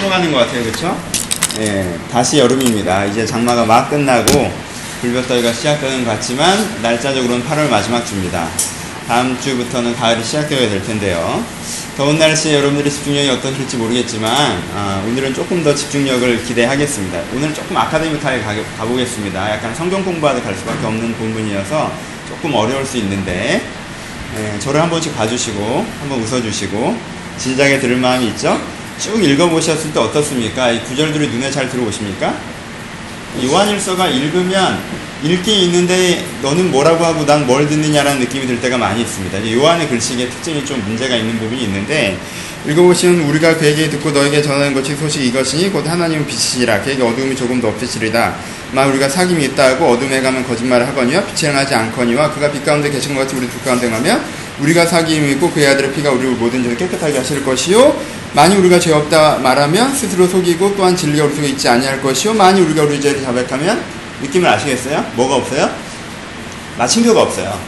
풀어가는 것 같아요, 그렇죠? 예, 다시 여름입니다. 이제 장마가 막 끝나고 불볕더위가 시작되는 것 같지만 날짜적으로는 8월 마지막 주입니다. 다음 주부터는 가을이 시작되어야 될 텐데요. 더운 날씨에 여러분들의 집중력이 어떠실지 모르겠지만 아, 오늘은 조금 더 집중력을 기대하겠습니다. 오늘 조금 아카데미하게 가, 가보겠습니다. 약간 성경 공부하다 갈 수밖에 없는 본문이어서 조금 어려울 수 있는데 예, 저를 한 번씩 봐주시고 한번 웃어주시고 진작에 들을 마음이 있죠? 쭉 읽어보셨을 때 어떻습니까? 이 구절들이 눈에 잘 들어오십니까? 요한일서가 읽으면 읽긴 있는데 너는 뭐라고 하고 난 뭘 듣느냐라는 느낌이 들 때가 많이 있습니다. 요한의 글씨의 특징이 좀 문제가 있는 부분이 있는데 읽어보시면 우리가 그에게 듣고 너에게 전하는 것이 소식 이것이니 곧 하나님은 빛이시라 그에게 어두움이 조금 더 없으시리다 만 우리가 사귐이 있다 하고 어둠에 가면 거짓말을 하거니와 빛에 행하지 않거니와 그가 빛 가운데 계신 것 같이 우리 빛 가운데 가면 우리가 사귐이 있고 그의 아들의 피가 우리를 모든 죄를 깨끗하게 하실 것이요 만일 우리가 죄 없다 말하면 스스로 속이고 또한 진리가 우리 속에 있지 아니할 것이요 만일 우리가 우리 죄를 자백하면 느낌을 아시겠어요? 뭐가 없어요? 마침표가 없어요.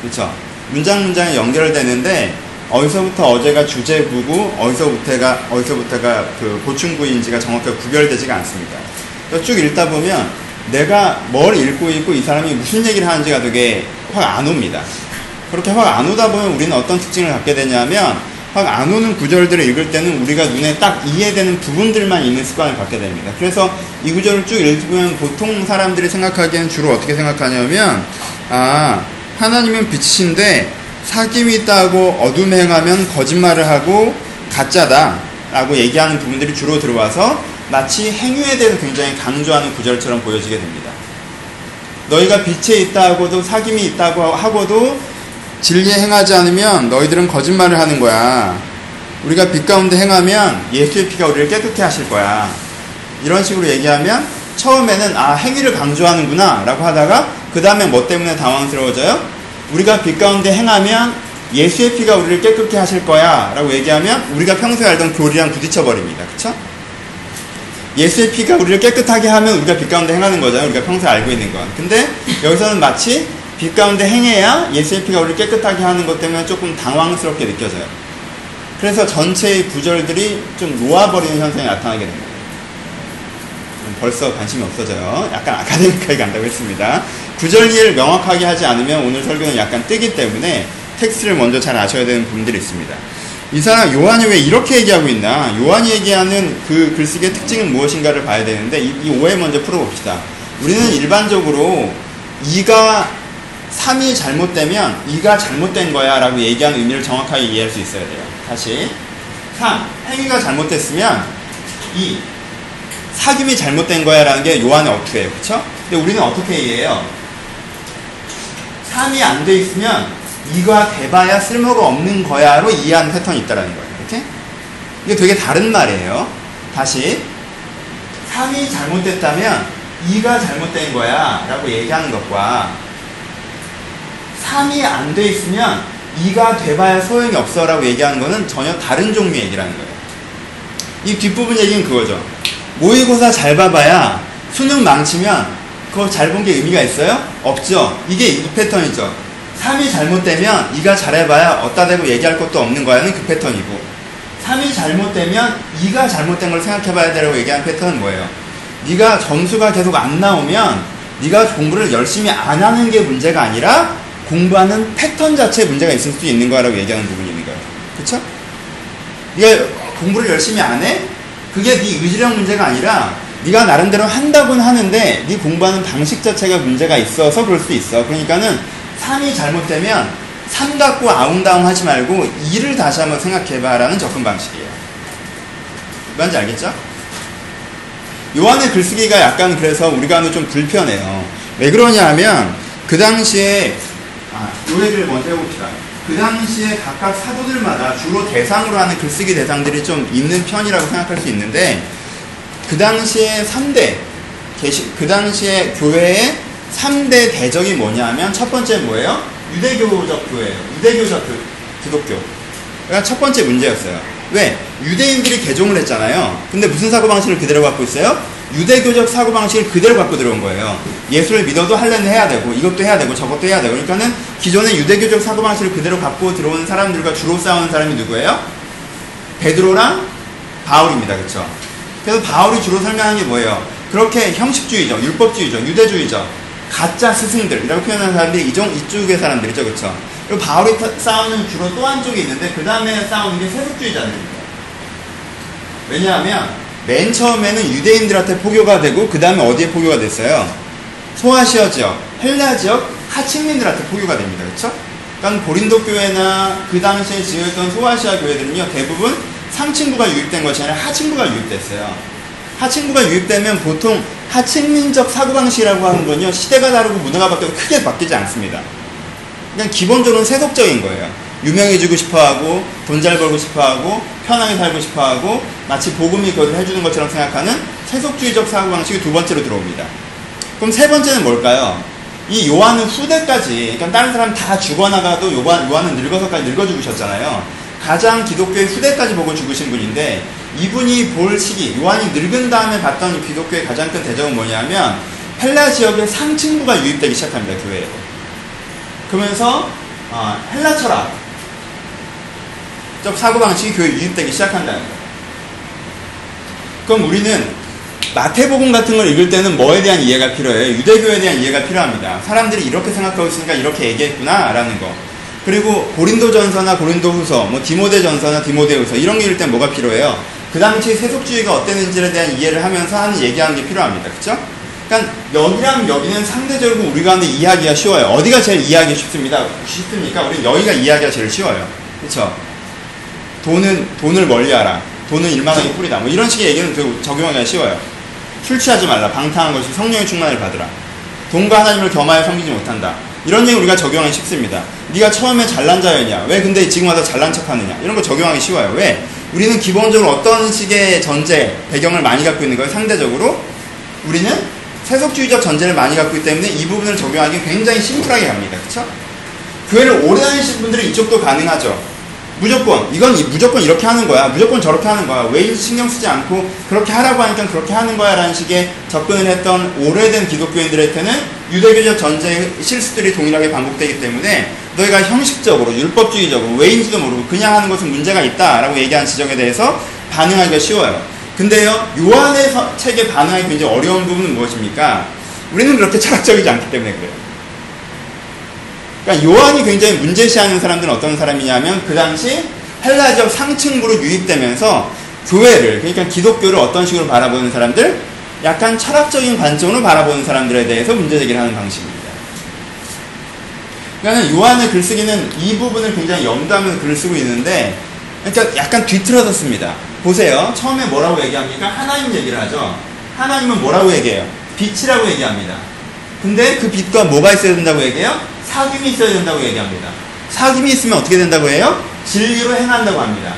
그렇죠? 문장 문장이 연결되는데 어디서부터 어제가 주제부고 어디서부터가 어디서부터가 그 보충부인지가 정확하게 구별되지가 않습니다. 쭉 읽다 보면 내가 뭘 읽고 있고 이 사람이 무슨 얘기를 하는지가 되게 확 안 옵니다. 그렇게 확 안 오다 보면 우리는 어떤 특징을 갖게 되냐면 확 안 오는 구절들을 읽을 때는 우리가 눈에 딱 이해되는 부분들만 있는 습관을 갖게 됩니다. 그래서 이 구절을 쭉 읽으면 보통 사람들이 생각하기엔 주로 어떻게 생각하냐면 아 하나님은 빛이신데 사귐이 있다고 어둠 행하면 거짓말을 하고 가짜다 라고 얘기하는 부분들이 주로 들어와서 마치 행위에 대해서 굉장히 강조하는 구절처럼 보여지게 됩니다. 너희가 빛에 있다 하고도 사귐이 있다고 하고도 진리에 행하지 않으면 너희들은 거짓말을 하는 거야. 우리가 빛 가운데 행하면 예수의 피가 우리를 깨끗해 하실 거야. 이런 식으로 얘기하면 처음에는 아 행위를 강조하는구나 라고 하다가 그 다음에 뭐 때문에 당황스러워져요? 우리가 빛 가운데 행하면 예수의 피가 우리를 깨끗게 하실 거야 라고 얘기하면 우리가 평소에 알던 교리랑 부딪혀 버립니다. 그쵸? 예수의 피가 우리를 깨끗하게 하면 우리가 빛 가운데 행하는 거잖아요. 우리가 평소에 알고 있는 건. 근데 여기서는 마치 빛 가운데 행해야 예수의 피가 우리를 깨끗하게 하는 것 때문에 조금 당황스럽게 느껴져요. 그래서 전체의 구절들이 좀 놓아버리는 현상이 나타나게 됩니다. 벌써 관심이 없어져요. 약간 아카데믹하게 간다고 했습니다. 구절 이해를 명확하게 하지 않으면 오늘 설교는 약간 뜨기 때문에 텍스트를 먼저 잘 아셔야 되는 부분들이 있습니다. 이 사람 요한이 왜 이렇게 얘기하고 있나? 요한이 얘기하는 그 글쓰기의 특징은 무엇인가를 봐야 되는데 이, 이 오해 먼저 풀어봅시다. 우리는 일반적으로 이가 3이 잘못되면 이가 잘못된 거야 라고 얘기하는 의미를 정확하게 이해할 수 있어야 돼요. 다시 3. 행위가 잘못됐으면 2. 사귐이 잘못된 거야 라는 게 요한의 어투예요. 그쵸? 근데 우리는 어떻게 이해해요? 3이 안 돼 있으면 이가 돼봐야 쓸모가 없는 거야로 이해하는 패턴이 있다라는 거예요. 이렇게? 이게 되게 다른 말이에요. 다시 3이 잘못됐다면 이가 잘못된 거야 라고 얘기하는 것과 3이 안 돼 있으면 이가 돼봐야 소용이 없어 라고 얘기하는 거는 전혀 다른 종류의 얘기라는 거예요. 이 뒷부분 얘기는 그거죠. 모의고사 잘 봐봐야 수능 망치면 그거 잘 본 게 의미가 있어요? 없죠. 이게 이 패턴이죠. 3이 잘못되면 이가 잘해봐야 어따 대고 얘기할 것도 없는 거야는 그 패턴이고 3이 잘못되면 이가 잘못된 걸 생각해봐야 되라고 얘기하는 패턴은 뭐예요? 네가 점수가 계속 안 나오면 네가 공부를 열심히 안 하는 게 문제가 아니라 공부하는 패턴 자체에 문제가 있을 수 있는 거라고 얘기하는 부분이 있는 거예요. 그쵸? 네가 공부를 열심히 안 해? 그게 네 의지력 문제가 아니라 네가 나름대로 한다고는 하는데 네 공부하는 방식 자체가 문제가 있어서 그럴 수 있어. 그러니까는 3이 잘못되면 3 갖고 아웅다웅 하지 말고 2를 다시 한번 생각해봐라는 접근 방식이에요. 뭔지 알겠죠? 요한의 글쓰기가 약간 그래서 우리가 하면 좀 불편해요. 왜 그러냐 하면 그 당시에 아, 요 얘기를 먼저 해봅시다. 그 당시에 각각 사도들마다 주로 대상으로 하는 글쓰기 대상들이 좀 있는 편이라고 생각할 수 있는데 그 당시에 3대 그 당시에 교회의 3대 대적이 뭐냐면 첫 번째 뭐예요? 유대교적 교회예요. 유대교적 교, 기독교. 그러니까 첫 번째 문제였어요. 왜? 유대인들이 개종을 했잖아요. 근데 무슨 사고방식을 그대로 갖고 있어요? 유대교적 사고방식을 그대로 갖고 들어온 거예요. 예수를 믿어도 할례는 해야 되고 이것도 해야 되고 저것도 해야 되고 그러니까는 기존의 유대교적 사고방식을 그대로 갖고 들어온 사람들과 주로 싸우는 사람이 누구예요? 베드로랑 바울입니다. 그쵸? 그래서 바울이 주로 설명한 게 뭐예요? 그렇게 형식주의죠. 율법주의죠. 유대주의죠. 가짜 스승들이라고 표현하는 사람들이 이쪽, 이쪽의 사람들이죠. 그쵸? 그리고 바울이 싸우는 주로 또 한쪽이 있는데 그 다음에 싸우는 게 세속주의자들입니다. 왜냐하면 맨 처음에는 유대인들한테 포교가 되고 그 다음에 어디에 포교가 됐어요? 소아시아 지역, 헬라 지역 하층민들한테 포교가 됩니다. 그렇죠? 그러니까 고린도 교회나 그 당시에 지었던 소아시아 교회들은요 대부분 상층부가 유입된 것이 아니라 하층부가 유입됐어요. 하층부가 유입되면 보통 하층민적 사고방식이라고 하는 건요 시대가 다르고 문화가 바뀌어도 크게 바뀌지 않습니다. 그냥 기본적으로는 세속적인 거예요. 유명해지고 싶어하고 돈 잘 벌고 싶어하고 편하게 살고 싶어하고 마치 복음이 그것을 해주는 것처럼 생각하는 세속주의적 사고방식이 두 번째로 들어옵니다. 그럼 세 번째는 뭘까요? 이 요한은 후대까지 그러니까 다른 사람 다 죽어나가도 요한, 요한은 늙어서까지 늙어 죽으셨잖아요. 가장 기독교의 후대까지 보고 죽으신 분인데 이분이 볼 시기 요한이 늙은 다음에 봤던 기독교의 가장 큰 대적은 뭐냐면 헬라 지역의 상층부가 유입되기 시작합니다. 교회에. 그러면서 어, 헬라 철학 적 사고방식이 교회에 유입되기 시작한다는 거예요. 그럼 우리는 마태복음 같은 걸 읽을 때는 뭐에 대한 이해가 필요해요? 유대교에 대한 이해가 필요합니다. 사람들이 이렇게 생각하고 있으니까 이렇게 얘기했구나 라는 거. 그리고 고린도전서나 고린도후서, 뭐 디모데전서나 디모데후서 이런 게때 뭐가 필요해요? 그 당시 세속주의가 어땠는지에 대한 이해를 하면서 하는 얘기하는 게 필요합니다. 그렇죠? 그러니까 여기랑 여기는 상대적으로 우리 가운데 이해하기가 쉬워요. 어디가 제일 이해하기 쉽습니다. 쉽습니까? 우리 여기가 이해하기가 제일 쉬워요. 그렇죠? 돈은 돈을 멀리하라. 돈은 일만하게 뿌리다. 뭐 이런 식의 얘기는 적용하기가 쉬워요. 술 취하지 말라. 방탕한 것이 성령의 충만을 받으라. 돈과 하나님을 겸하여 섬기지 못한다. 이런 얘기 우리가 적용하기 쉽습니다. 네가 처음에 잘난 자였냐? 왜 근데 지금 와서 잘난 척하느냐? 이런 거 적용하기 쉬워요. 왜? 우리는 기본적으로 어떤 식의 전제 배경을 많이 갖고 있는 거예요. 상대적으로 우리는 세속주의적 전제를 많이 갖고 있기 때문에 이 부분을 적용하기 굉장히 심플하게 갑니다. 그렇죠? 교회를 오래 다니신 분들은 이쪽도 가능하죠. 무조건 이건 무조건 이렇게 하는 거야. 무조건 저렇게 하는 거야. 왜 신경 쓰지 않고 그렇게 하라고 하니까 그렇게 하는 거야 라는 식의 접근을 했던 오래된 기독교인들한테는 유대교적 전제의 실수들이 동일하게 반복되기 때문에 너희가 형식적으로 율법주의적으로 왜인지도 모르고 그냥 하는 것은 문제가 있다 라고 얘기한 지적에 대해서 반응하기가 쉬워요. 근데요 요한의 책에 반응하기 굉장히 어려운 부분은 무엇입니까? 우리는 그렇게 철학적이지 않기 때문에 그래요 그러니까 요한이 굉장히 문제시하는 사람들은 어떤 사람이냐면 그 당시 헬라적 상층부로 유입되면서 교회를 그러니까 기독교를 어떤 식으로 바라보는 사람들 약간 철학적인 관점으로 바라보는 사람들에 대해서 문제 제기를 하는 방식입니다. 그러니까 요한의 글쓰기는 이 부분을 굉장히 염두하면서 글을 쓰고 있는데 그러니까 약간 뒤틀어졌습니다. 보세요. 처음에 뭐라고 얘기합니까? 하나님 얘기를 하죠. 하나님은 뭐라고 얘기해요? 빛이라고 얘기합니다. 근데 그 빛과 뭐가 있어야 된다고 얘기해요? 사귐이 있어야 된다고 얘기합니다. 사귐이 있으면 어떻게 된다고 해요? 진리로 행한다고 합니다.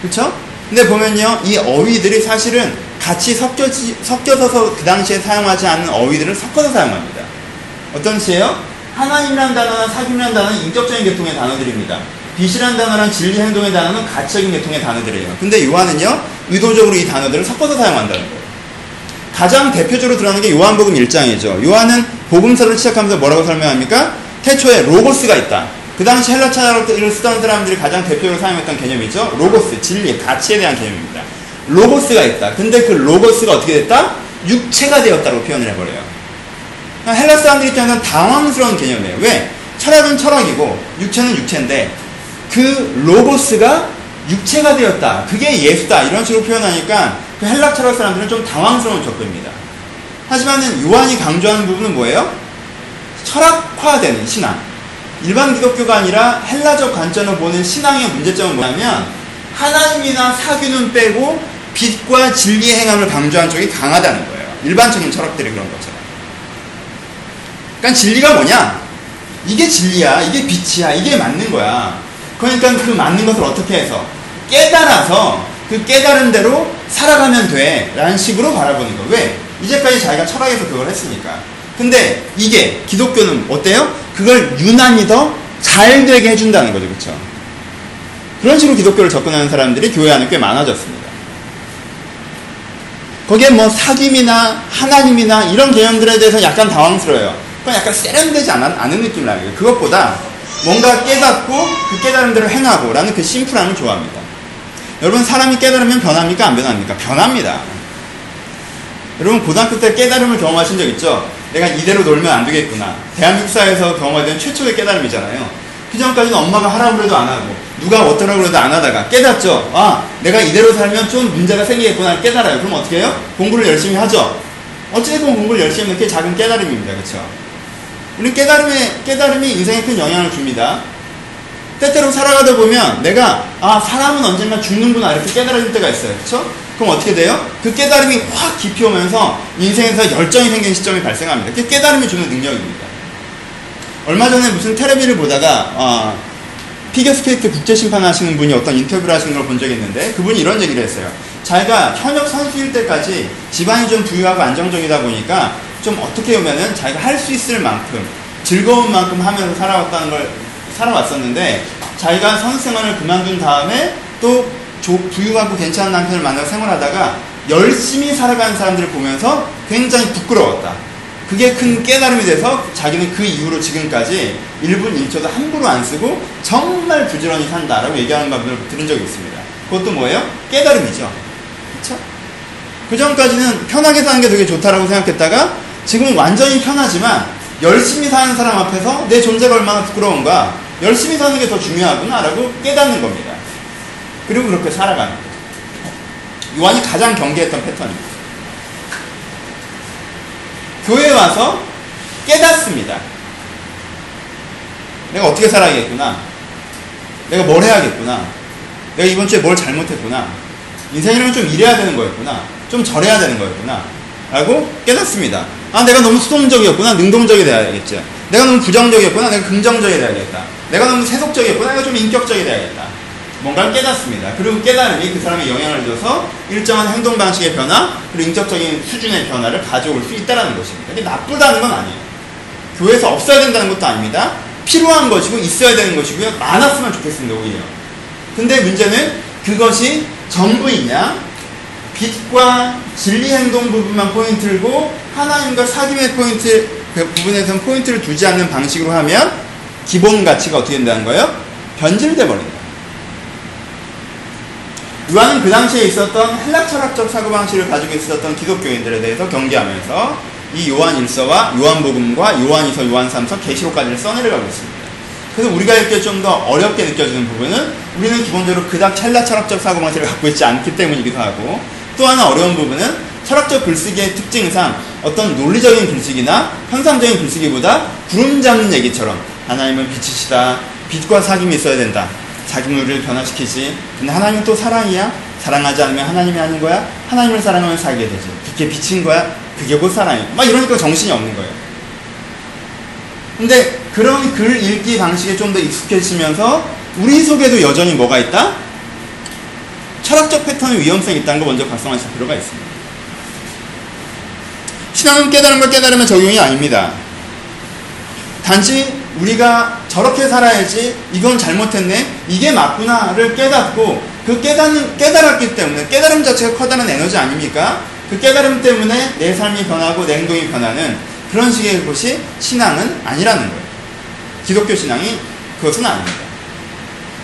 그렇죠? 근데 보면요, 이 어휘들이 사실은 같이 섞여 섞여서 그 당시에 사용하지 않는 어휘들을 섞어서 사용합니다. 어떤 시예요? 하나님이란 단어나 사귐이란 단어는 인격적인 계통의 단어들입니다. 빛이란 단어랑 진리 행동의 단어는 가치적인 계통의 단어들이에요. 근데 요한은요, 의도적으로 이 단어들을 섞어서 사용한다는 거예요. 가장 대표적으로 드러나는 게 요한복음 1장이죠. 요한은 복음서를 시작하면서 뭐라고 설명합니까? 태초에 로고스가 있다. 그 당시 헬라 철학을 쓰던 사람들이 가장 대표적으로 사용했던 개념이죠. 로고스, 진리, 가치에 대한 개념입니다. 로고스가 있다. 근데 그 로고스가 어떻게 됐다? 육체가 되었다고 표현을 해버려요. 헬라 사람들 입장에서는 당황스러운 개념이에요. 왜? 철학은 철학이고 육체는 육체인데 그 로고스가 육체가 되었다. 그게 예수다. 이런 식으로 표현하니까 그 헬라 철학 사람들은 좀 당황스러운 접근입니다. 하지만은 요한이 강조하는 부분은 뭐예요? 철학화되는 신앙. 일반 기독교가 아니라 헬라적 관점으로 보는 신앙의 문제점은 뭐냐면 하나님이나 사귀는 빼고 빛과 진리의 행함을 강조한 쪽이 강하다는 거예요. 일반적인 철학들이 그런 것처럼. 그러니까 진리가 뭐냐? 이게 진리야. 이게 빛이야. 이게 맞는 거야. 그러니까 그 맞는 것을 어떻게 해서 깨달아서 그 깨달은 대로 살아가면 돼. 라는 식으로 바라보는 거. 왜? 이제까지 자기가 철학에서 그걸 했으니까. 근데 이게 기독교는 어때요? 그걸 유난히 더 잘 되게 해준다는 거죠. 그쵸? 그런 식으로 기독교를 접근하는 사람들이 교회 안에 꽤 많아졌습니다. 거기에 뭐 사귐이나 하나님이나 이런 개념들에 대해서 약간 당황스러워요. 그건 약간 세련되지 않은, 않은 느낌을 나요. 그것보다 뭔가 깨닫고 그 깨달은 대로 행하고 라는 그 심플함을 좋아합니다. 여러분 사람이 깨달으면 변합니까? 안 변합니까? 변합니다. 여러분 고등학교 때 깨달음을 경험하신 적 있죠? 내가 이대로 놀면 안 되겠구나. 대한민국 사회에서 경험하던 최초의 깨달음이잖아요. 그 전까지는 엄마가 하라고 그래도 안 하고 누가 어떠라고 그래도 안 하다가 깨닫죠. 아 내가 이대로 살면 좀 문제가 생기겠구나 깨달아요. 그럼 어떻게 해요? 공부를 열심히 하죠. 어찌됐건 공부를 열심히 하는 게 작은 깨달음입니다. 그렇죠? 우리 깨달음에 깨달음이 인생에 큰 영향을 줍니다. 때때로 살아가다 보면 내가 아 사람은 언젠가 죽는구나 이렇게 깨달을 때가 있어요. 그렇죠? 그럼 어떻게 돼요? 그 깨달음이 확 깊이 오면서 인생에서 열정이 생기는 시점이 발생합니다. 그게 깨달음이 주는 능력입니다. 얼마 전에 무슨 테레비를 보다가 어, 피겨스케이트 국제 심판 하시는 분이 어떤 인터뷰를 하시는 걸 본 적이 있는데 그분이 이런 얘기를 했어요. 자기가 현역 선수일 때까지 집안이 좀 부유하고 안정적이다 보니까 좀 어떻게 보면은 자기가 할 수 있을 만큼 즐거운 만큼 하면서 살아왔다는 걸 살아왔었는데 자기가 선수 생활을 그만둔 다음에 또 조, 부유하고 괜찮은 남편을 만나서 생활하다가 열심히 살아가는 사람들을 보면서 굉장히 부끄러웠다. 그게 큰 깨달음이 돼서 자기는 그 이후로 지금까지 1분 1초도 함부로 안 쓰고 정말 부지런히 산다라고 얘기하는 방법을 들은 적이 있습니다. 그것도 뭐예요? 깨달음이죠. 그쵸? 그 전까지는 편하게 사는 게 되게 좋다라고 생각했다가 지금은 완전히 편하지만 열심히 사는 사람 앞에서 내 존재가 얼마나 부끄러운가 열심히 사는 게 더 중요하구나라고 깨닫는 겁니다. 그리고 그렇게 살아가는 거죠. 요한이 가장 경계했던 패턴입니다. 교회에 와서 깨닫습니다. 내가 어떻게 살아야겠구나. 내가 뭘 해야겠구나. 내가 이번 주에 뭘 잘못했구나. 인생이라면 좀 이래야 되는 거였구나. 좀 저래야 되는 거였구나. 라고 깨닫습니다. 아, 내가 너무 수동적이었구나. 능동적이 돼야겠죠. 내가 너무 부정적이었구나. 내가 긍정적이 돼야겠다. 내가 너무 세속적이었구나. 내가 좀 인격적이 돼야겠다. 뭔가를 깨닫습니다. 그리고 깨달음이 그 사람에 영향을 줘서 일정한 행동 방식의 변화, 그리고 인격적인 수준의 변화를 가져올 수 있다는 것입니다. 근데 나쁘다는 건 아니에요. 교회에서 없어야 된다는 것도 아닙니다. 필요한 것이고 있어야 되는 것이고요. 많았으면 좋겠습니다, 오히려. 근데 문제는 그것이 전부이냐? 빛과 진리 행동 부분만 포인트고 하나님과 사귐의 포인트 그 부분에선 포인트를 두지 않는 방식으로 하면 기본 가치가 어떻게 된다는 거예요? 변질돼 버린다. 요한은 그 당시에 있었던 헬라 철학적 사고방식을 가지고 있었던 기독교인들에 대해서 경계하면서 이 요한 일서와 요한복음과 요한이서, 요한삼서, 계시록까지를 써내려가고 있습니다. 그래서 우리가 이렇게 좀더 어렵게 느껴지는 부분은 우리는 기본적으로 그닥 헬라 철학적 사고방식을 갖고 있지 않기 때문이기도 하고 또 하나 어려운 부분은 철학적 글쓰기의 특징상 어떤 논리적인 글쓰기나 현상적인 글쓰기보다 구름 잡는 얘기처럼 하나님은 빛이시다. 빛과 사귐이 있어야 된다. 자기 우리를 변화시키지. 근데 하나님은 또 사랑이야? 사랑하지 않으면 하나님이 아닌 거야? 하나님을 사랑하면 살게 되지. 그게 빛인 거야? 그게 곧 사랑이야. 막 이러니까 정신이 없는 거예요. 근데 그런 글 읽기 방식에 좀 더 익숙해지면서 우리 속에도 여전히 뭐가 있다? 철학적 패턴의 위험성이 있다는 거 먼저 각성하실 필요가 있습니다. 신앙은 깨달은 걸 깨달으면 적용이 아닙니다. 단지 우리가 저렇게 살아야지 이건 잘못했네 이게 맞구나를 깨닫고 그 깨닫는 깨달았기 때문에 깨달음 자체가 커다란 에너지 아닙니까? 그 깨달음 때문에 내 삶이 변하고 내 행동이 변하는 그런 식의 것이 신앙은 아니라는 거예요. 기독교 신앙이 그것은 아닙니다.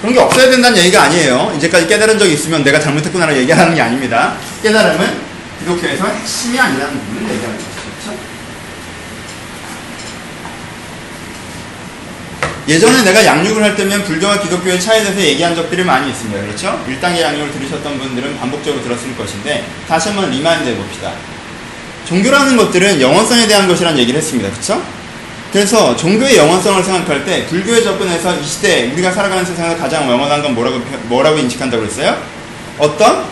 그런 게 없어야 된다는 얘기가 아니에요. 이제까지 깨달은 적이 있으면 내가 잘못했구나라고 얘기하는 게 아닙니다. 깨달음은 기독교에서 핵심이 아니라는 부분인 거죠. 그렇죠? 예전에 내가 양육을 할 때면 불교와 기독교의 차이에 대해서 얘기한 적들이 많이 있습니다. 그렇죠? 일당의 양육을 들으셨던 분들은 반복적으로 들었을 것인데 다시 한번 remind 해봅시다. 종교라는 것들은 영원성에 대한 것이라는 얘기를 했습니다. 그렇죠? 그래서 종교의 영원성을 생각할 때 불교에 접근해서 이 시대 우리가 살아가는 세상에서 가장 영원한 건 뭐라고 뭐라고 인식한다고 했어요? 어떤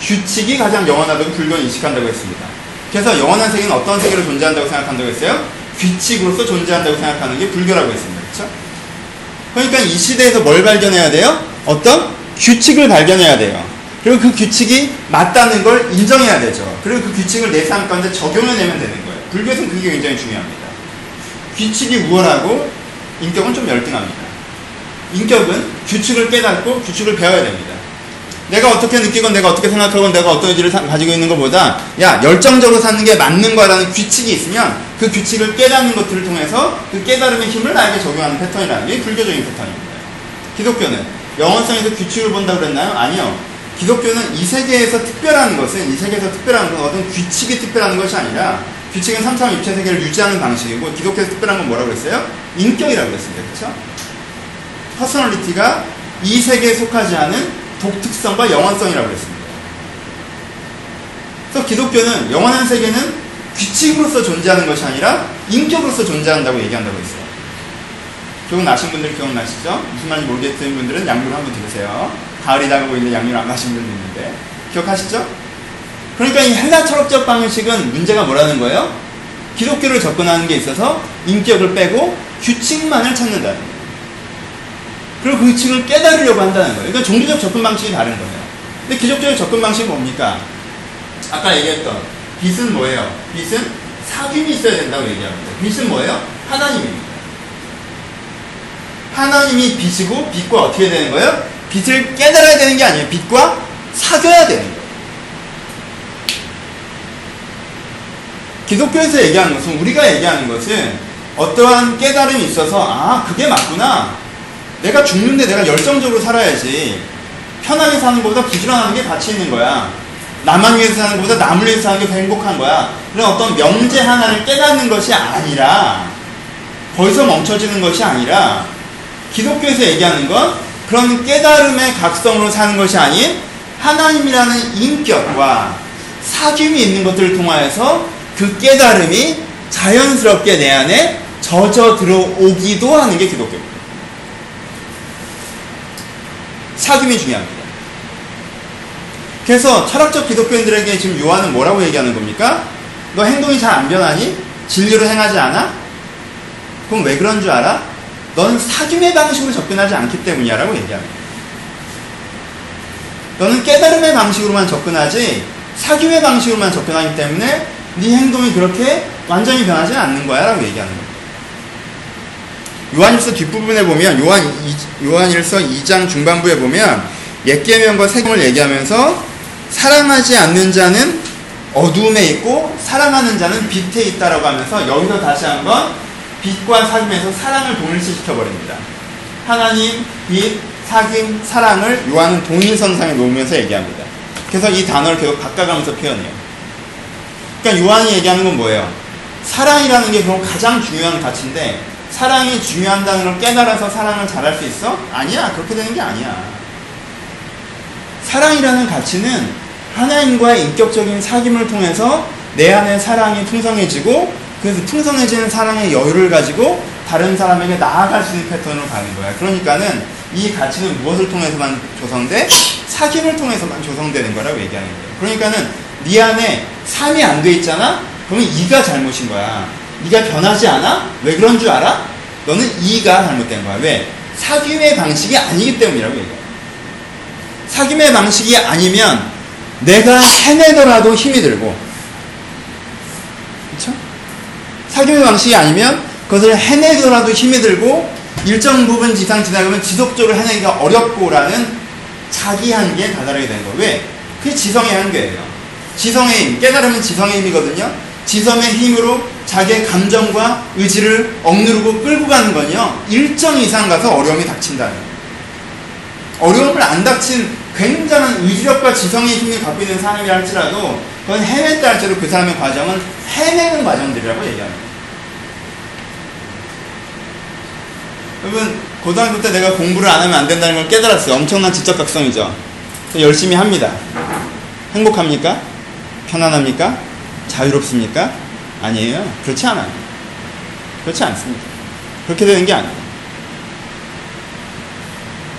규칙이 가장 영원하다고 불교는 인식한다고 했습니다. 그래서 영원한 세계는 어떤 세계로 존재한다고 생각한다고 했어요? 규칙으로서 존재한다고 생각하는 게 불교라고 했습니다. 그러니까 이 시대에서 뭘 발견해야 돼요? 어떤 규칙을 발견해야 돼요. 그리고 그 규칙이 맞다는 걸 인정해야 되죠. 그리고 그 규칙을 내 삶 가운데 적용해내면 되는 거예요. 불교에서는 그게 굉장히 중요합니다. 규칙이 우월하고 인격은 좀 열등합니다. 인격은 규칙을 깨닫고 규칙을 배워야 됩니다. 내가 어떻게 느끼건 내가 어떻게 생각하건 내가 어떤 의지를 가지고 있는 것보다 야 열정적으로 사는 게 맞는 거라는 규칙이 있으면 그 규칙을 깨닫는 것들을 통해서 그 깨달음의 힘을 나에게 적용하는 패턴이라는 게 불교적인 패턴입니다. 기독교는 영원성에서 규칙을 본다고 그랬나요? 아니요. 기독교는 이 세계에서 특별한 것은 이 세계에서 특별한 건 어떤 규칙이 특별한 것이 아니라 규칙은 3차 육체 세계를 유지하는 방식이고 기독교에서 특별한 건 뭐라고 그랬어요? 인격이라고 그랬습니다. 그렇죠? personality가 이 세계에 속하지 않은 독특성과 영원성이라고 그랬습니다. 그래서 기독교는 영원한 세계는 규칙으로서 존재하는 것이 아니라 인격으로서 존재한다고 얘기한다고 했어요. 기억나신 분들 기억나시죠? 무슨 말인지 모르겠는 분들은 양념을 한번 들으세요. 가을이 다가오고 있는데 양념을 안 마신 분도 있는데 기억하시죠? 그러니까 이 헬라 철학적 방식은 문제가 뭐라는 거예요? 기독교를 접근하는 게 있어서 인격을 빼고 규칙만을 찾는다는 거예요. 그리고 그 규칙을 깨달으려고 한다는 거예요. 그러니까 종교적 접근 방식이 다른 거예요. 근데 기독교의 접근 방식이 뭡니까? 아까 얘기했던 빛은 뭐예요? 빛은 사귐이 있어야 된다고 얘기합니다. 빛은 뭐예요? 하나님입니다. 하나님이 빛이고 빛과 어떻게 되는 거예요? 빛을 깨달아야 되는 게 아니에요. 빛과 사귀어야 되는 거예요. 기독교에서 얘기하는 것은 우리가 얘기하는 것은 어떠한 깨달음이 있어서 아 그게 맞구나. 내가 죽는데 내가 열정적으로 살아야지. 편하게 사는 것보다 부지런하는 게 가치 있는 거야. 나만 위해서 사는 것보다 남을 위해서 사는 게 더 행복한 거야. 그런 어떤 명제 하나를 깨닫는 것이 아니라 거기서 멈춰지는 것이 아니라 기독교에서 얘기하는 건 그런 깨달음의 각성으로 사는 것이 아닌 하나님이라는 인격과 사귐이 있는 것들을 통하여서 그 깨달음이 자연스럽게 내 안에 젖어 들어오기도 하는 게 기독교입니다. 사귐이 중요합니다. 그래서 철학적 기독교인들에게 지금 요한은 뭐라고 얘기하는 겁니까? 너 행동이 잘 안 변하니? 진리로 행하지 않아? 그럼 왜 그런 줄 알아? 너는 사귐의 방식으로 접근하지 않기 때문이야 라고 얘기합니다. 너는 깨달음의 방식으로만 접근하지 사귐의 방식으로만 접근하기 때문에 네 행동이 그렇게 완전히 변하지 않는 거야 라고 얘기하는 겁니다. 요한일서 뒷부분에 보면 요한 요한일서 2장 중반부에 보면 옛 계명과 새 계명을 얘기하면서 사랑하지 않는 자는 어두움에 있고 사랑하는 자는 빛에 있다라고 하면서 여기서 다시 한번 빛과 사귐에서 사랑을 동일시켜 버립니다. 하나님, 빛, 사귐, 사랑을 요한은 동일선상에 놓으면서 얘기합니다. 그래서 이 단어를 계속 바꿔가면서 표현해요. 그러니까 요한이 얘기하는 건 뭐예요? 사랑이라는 게 그럼 가장 중요한 가치인데 사랑이 중요한다는 걸 깨달아서 사랑을 잘할 수 있어? 아니야. 그렇게 되는 게 아니야. 사랑이라는 가치는 하나님과의 인격적인 사귐을 통해서 내 안에 사랑이 풍성해지고 그래서 풍성해지는 사랑의 여유를 가지고 다른 사람에게 나아갈 수 있는 패턴으로 가는 거야. 그러니까는 이 가치는 무엇을 통해서만 조성돼? 사귐을 통해서만 조성되는 거라고 얘기하는 거예요. 그러니까는 네 안에 삶이 안 돼 있잖아? 그러면 이가 잘못인 거야. 네가 변하지 않아? 왜 그런 줄 알아? 너는 이가 잘못된 거야. 왜? 사귐의 방식이 아니기 때문이라고 얘기해요. 사귐의 방식이 아니면 내가 해내더라도 힘이 들고 그렇죠? 사귐의 방식이 아니면 그것을 해내더라도 힘이 들고 일정 부분 이상 지나가면 지속적으로 해내기가 어렵고라는 자기 한계에 다다르게 되는 거예요. 왜? 그게 지성의 한계예요. 지성의 힘, 깨달음은 지성의 힘이거든요. 지성의 힘으로 자기의 감정과 의지를 억누르고 끌고 가는 건요. 일정 이상 가서 어려움이 닥친다는. 어려움을 안 닥친 굉장한 의지력과 지성의 힘을 갖고 있는 사람이라 할지라도 그건 해냈다 할지라도 그 사람의 과정은 해내는 과정들이라고 얘기합니다. 여러분 고등학교 때 내가 공부를 안 하면 안 된다는 걸 깨달았어요. 엄청난 지적 각성이죠. 열심히 합니다. 행복합니까? 편안합니까? 자유롭습니까? 아니에요. 그렇지 않아요. 그렇지 않습니다. 그렇게 되는 게 아니에요.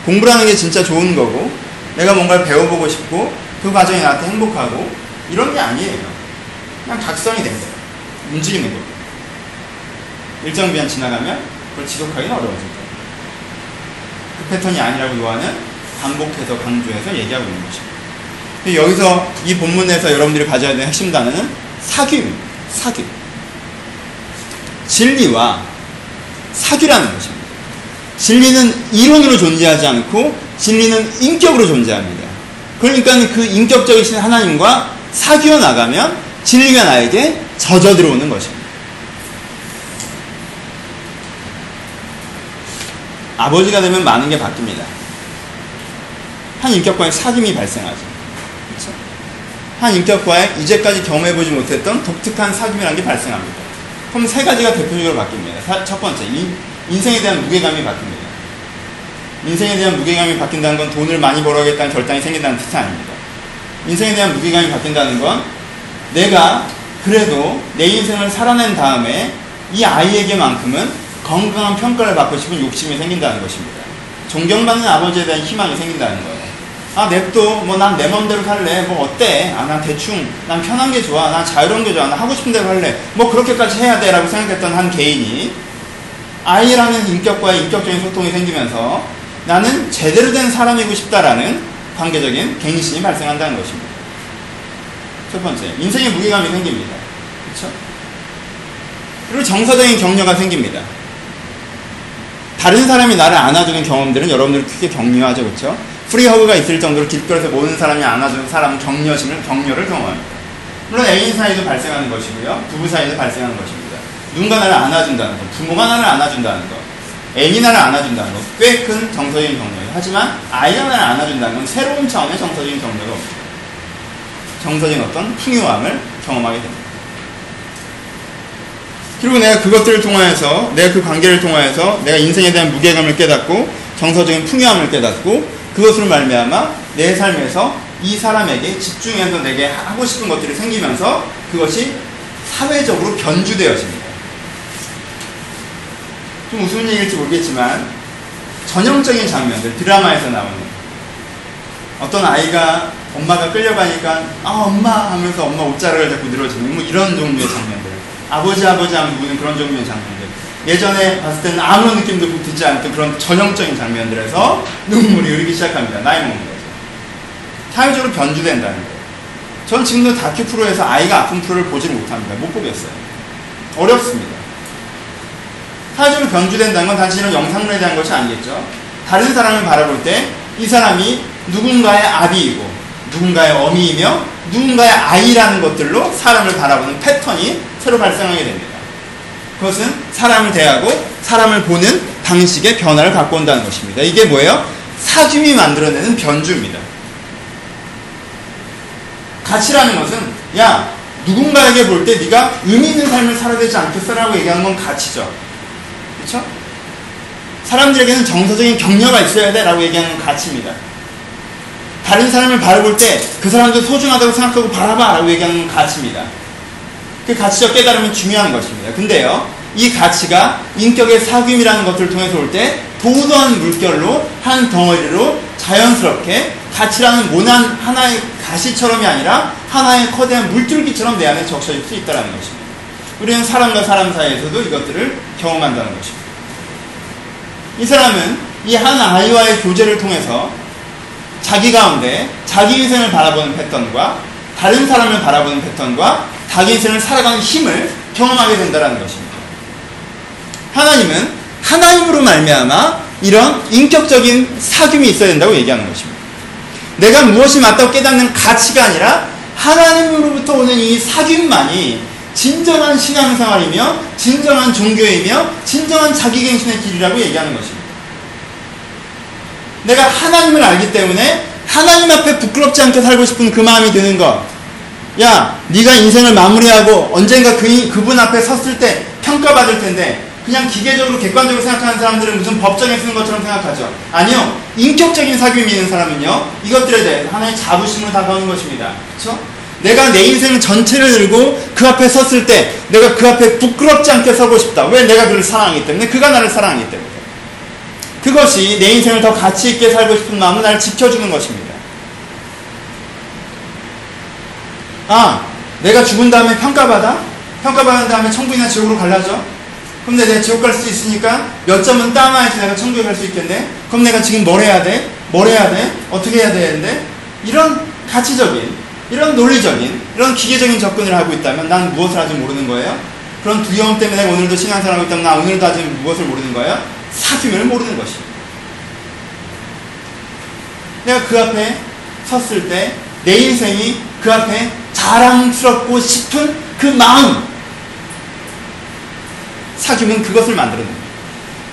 공부라는 게 진짜 좋은 거고, 내가 뭔가를 배워보고 싶고, 그 과정이 나한테 행복하고, 이런 게 아니에요. 그냥 각성이 된 거예요. 움직이는 거예요. 일정 기간 지나가면 그걸 지속하기는 어려워질 거예요. 그 패턴이 아니라고 요한은 반복해서 강조해서 얘기하고 있는 것입니다. 여기서 이 본문에서 여러분들이 가져야 되는 핵심 단어는 사귐, 사귐. 진리와 사귀라는 것입니다. 진리는 이론으로 존재하지 않고 진리는 인격으로 존재합니다. 그러니까 그 인격적이신 하나님과 사귀어 나가면 진리가 나에게 젖어 들어오는 것입니다. 아버지가 되면 많은 게 바뀝니다. 한 인격과의 사귐이 발생하죠. 한 인격과의 이제까지 경험해보지 못했던 독특한 사귐이라는 게 발생합니다. 그럼 세 가지가 대표적으로 바뀝니다. 첫 번째, 인 생에 대한 무게감이 바뀝니다. 인생에 대한 무게감이 바뀐다는 건 돈을 많이 벌어야겠다는 결단이 생긴다는 뜻이 아닙니다. 인생에 대한 무게감이 바뀐다는 건 내가 그래도 내 인생을 살아낸 다음에 이 아이에게만큼은 건강한 평가를 받고 싶은 욕심이 생긴다는 것입니다. 존경받는 아버지에 대한 희망이 생긴다는 거예요. 아, 냅둬. 뭐, 난 내 맘대로 살래. 뭐, 어때? 아, 난 대충. 난 편한 게 좋아. 난 자유로운 게 좋아. 난 하고 싶은 대로 할래. 뭐, 그렇게까지 해야 돼. 라고 생각했던 한 개인이 아이라는 인격과의 인격적인 소통이 생기면서 나는 제대로 된 사람이고 싶다라는 관계적인 갱신이 발생한다는 것입니다. 첫 번째, 인생의 무게감이 생깁니다. 그렇죠? 그리고 정서적인 격려가 생깁니다. 다른 사람이 나를 안아주는 경험들은 여러분들 크게 격려하죠, 그렇죠? free hug가 있을 정도로 길거리에서 모든 사람이 안아주는 사람 격려심을 격려를 경험합니다. 물론 애인 사이도 발생하는 것이고요, 부부 사이도 발생하는 것입니다. 누군가 나를 안아준다는 것, 부모가 나를 안아준다는 것, 애인이 나를 안아준다는 것, 꽤 큰 정서적인 격려예요. 하지만 아이가 나를 안아준다는 건 새로운 차원의 정서적인 격려가. 정서적인 어떤 풍요함을 경험하게 됩니다. 그리고 내가 그것들을 통하여서, 내가 그 관계를 통하여서 내가 인생에 대한 무게감을 깨닫고 정서적인 풍요함을 깨닫고 그것을 말미암아 내 삶에서 이 사람에게 집중해서 내게 하고 싶은 것들이 생기면서 그것이 사회적으로 변주되어집니다. 좀 무슨 얘기일지 모르겠지만 전형적인 장면들 드라마에서 나오는 어떤 아이가 엄마가 끌려가니까 아 엄마 하면서 엄마 옷자락을 잡고 늘어지는 뭐 이런 종류의 장면들 아버지 아버지 하면 누구는 그런 종류의 장면들 예전에 봤을 때는 아무 느낌도 듣지 않던 그런 전형적인 장면들에서 눈물이 흐르기 시작합니다. 나이 먹는 거죠. 사회적으로 변주된다는 거예요. 전 지금도 다큐 프로에서 아이가 아픈 프로를 보지 못합니다. 못 보겠어요. 어렵습니다. 사회적으로 변주된다는 건 단지 이런 영상물에 대한 것이 아니겠죠. 다른 사람을 바라볼 때 이 사람이 누군가의 아비이고 누군가의 어미이며 누군가의 아이라는 것들로 사람을 바라보는 패턴이 새로 발생하게 됩니다. 그것은 사람을 대하고 사람을 보는 방식의 변화를 갖고 온다는 것입니다. 이게 뭐예요? 사귐이 만들어내는 변주입니다. 가치라는 것은 야 누군가에게 볼 때 네가 의미 있는 삶을 살아야 되지 않겠어라고 얘기하는 건 가치죠. 그렇죠? 사람들에게는 정서적인 격려가 있어야 돼라고 얘기하는 건 가치입니다. 다른 사람을 바라볼 때 그 사람도 소중하다고 생각하고 바라봐라고 얘기하는 건 가치입니다. 그 가치적 깨달음이 중요한 것입니다. 근데요, 이 가치가 인격의 사귐이라는 것들을 통해서 올 때 도도한 물결로 한 덩어리로 자연스럽게 가치라는 모난 하나의 가시처럼이 아니라 하나의 거대한 물줄기처럼 내 안에 적셔질 수 있다는 것입니다. 우리는 사람과 사람 사이에서도 이것들을 경험한다는 것입니다. 이 사람은 이 한 아이와의 교제를 통해서 자기 가운데 자기 인생을 바라보는 패턴과 다른 사람을 바라보는 패턴과 자기 인생을 살아가는 힘을 경험하게 된다는 것입니다. 하나님은 하나님으로 말미암아 이런 인격적인 사귐이 있어야 된다고 얘기하는 것입니다. 내가 무엇이 맞다고 깨닫는 가치가 아니라 하나님으로부터 오는 이 사귐만이 진정한 신앙생활이며 진정한 종교이며 진정한 자기갱신의 길이라고 얘기하는 것입니다. 내가 하나님을 알기 때문에 하나님 앞에 부끄럽지 않게 살고 싶은 그 마음이 드는 것. 야, 네가 인생을 마무리하고 언젠가 그, 그분 앞에 섰을 때 평가받을 텐데 그냥 기계적으로 객관적으로 생각하는 사람들은 무슨 법정에 쓰는 것처럼 생각하죠. 아니요. 인격적인 사귐이 있는 사람은요. 이것들에 대해 하나의 자부심으로 다가오는 것입니다. 그렇죠? 내가 내 인생 전체를 들고 그 앞에 섰을 때 내가 그 앞에 부끄럽지 않게 서고 싶다. 왜? 내가 그를 사랑하기 때문에. 그가 나를 사랑하기 때문에. 그것이 내 인생을 더 가치 있게 살고 싶은 마음을 나를 지켜주는 것입니다. 아, 내가 죽은 다음에 평가받아? 평가받은 다음에 천국이나 지옥으로 갈라져? 그럼 내가 지옥 갈 수 있으니까 몇 점은 따놔야지 내가 천국에 갈 수 있겠네? 그럼 내가 지금 뭘 해야 돼? 뭘 해야 돼? 어떻게 해야 되는데? 이런 가치적인, 이런 논리적인, 이런 기계적인 접근을 하고 있다면 난 무엇을 하지 모르는 거예요? 그런 두려움 때문에 오늘도 신앙생활하고 있다면 난 오늘도 아직 무엇을 모르는 거예요? 사귐을 모르는 것입니다. 내가 그 앞에 섰을 때 내 인생이 그 앞에 자랑스럽고 싶은 그 마음 사귐은 그것을 만들어냅니다.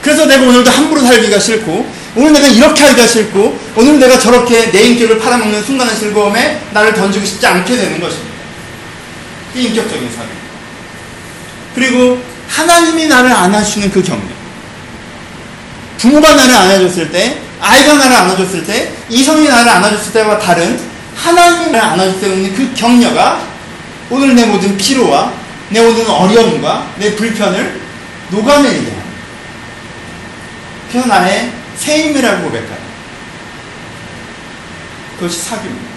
그래서 내가 오늘도 함부로 살기가 싫고 오늘 내가 이렇게 하기가 싫고 오늘 내가 저렇게 내 인격을 팔아먹는 순간의 즐거움에 나를 던지고 싶지 않게 되는 것입니다. 이 인격적인 사람. 그리고 하나님이 나를 안아주시는 그 격려. 부모가 나를 안아줬을 때, 아이가 나를 안아줬을 때, 이성이 나를 안아줬을 때와 다른 하나님이 나를 안아줄 때 있는 그 격려가 오늘 내 모든 피로와 내 모든 어려움과 내 불편을 녹아내리게 합니다. 그래서 나의 새 힘이라고 고백하요. 그것이 사귐입니다.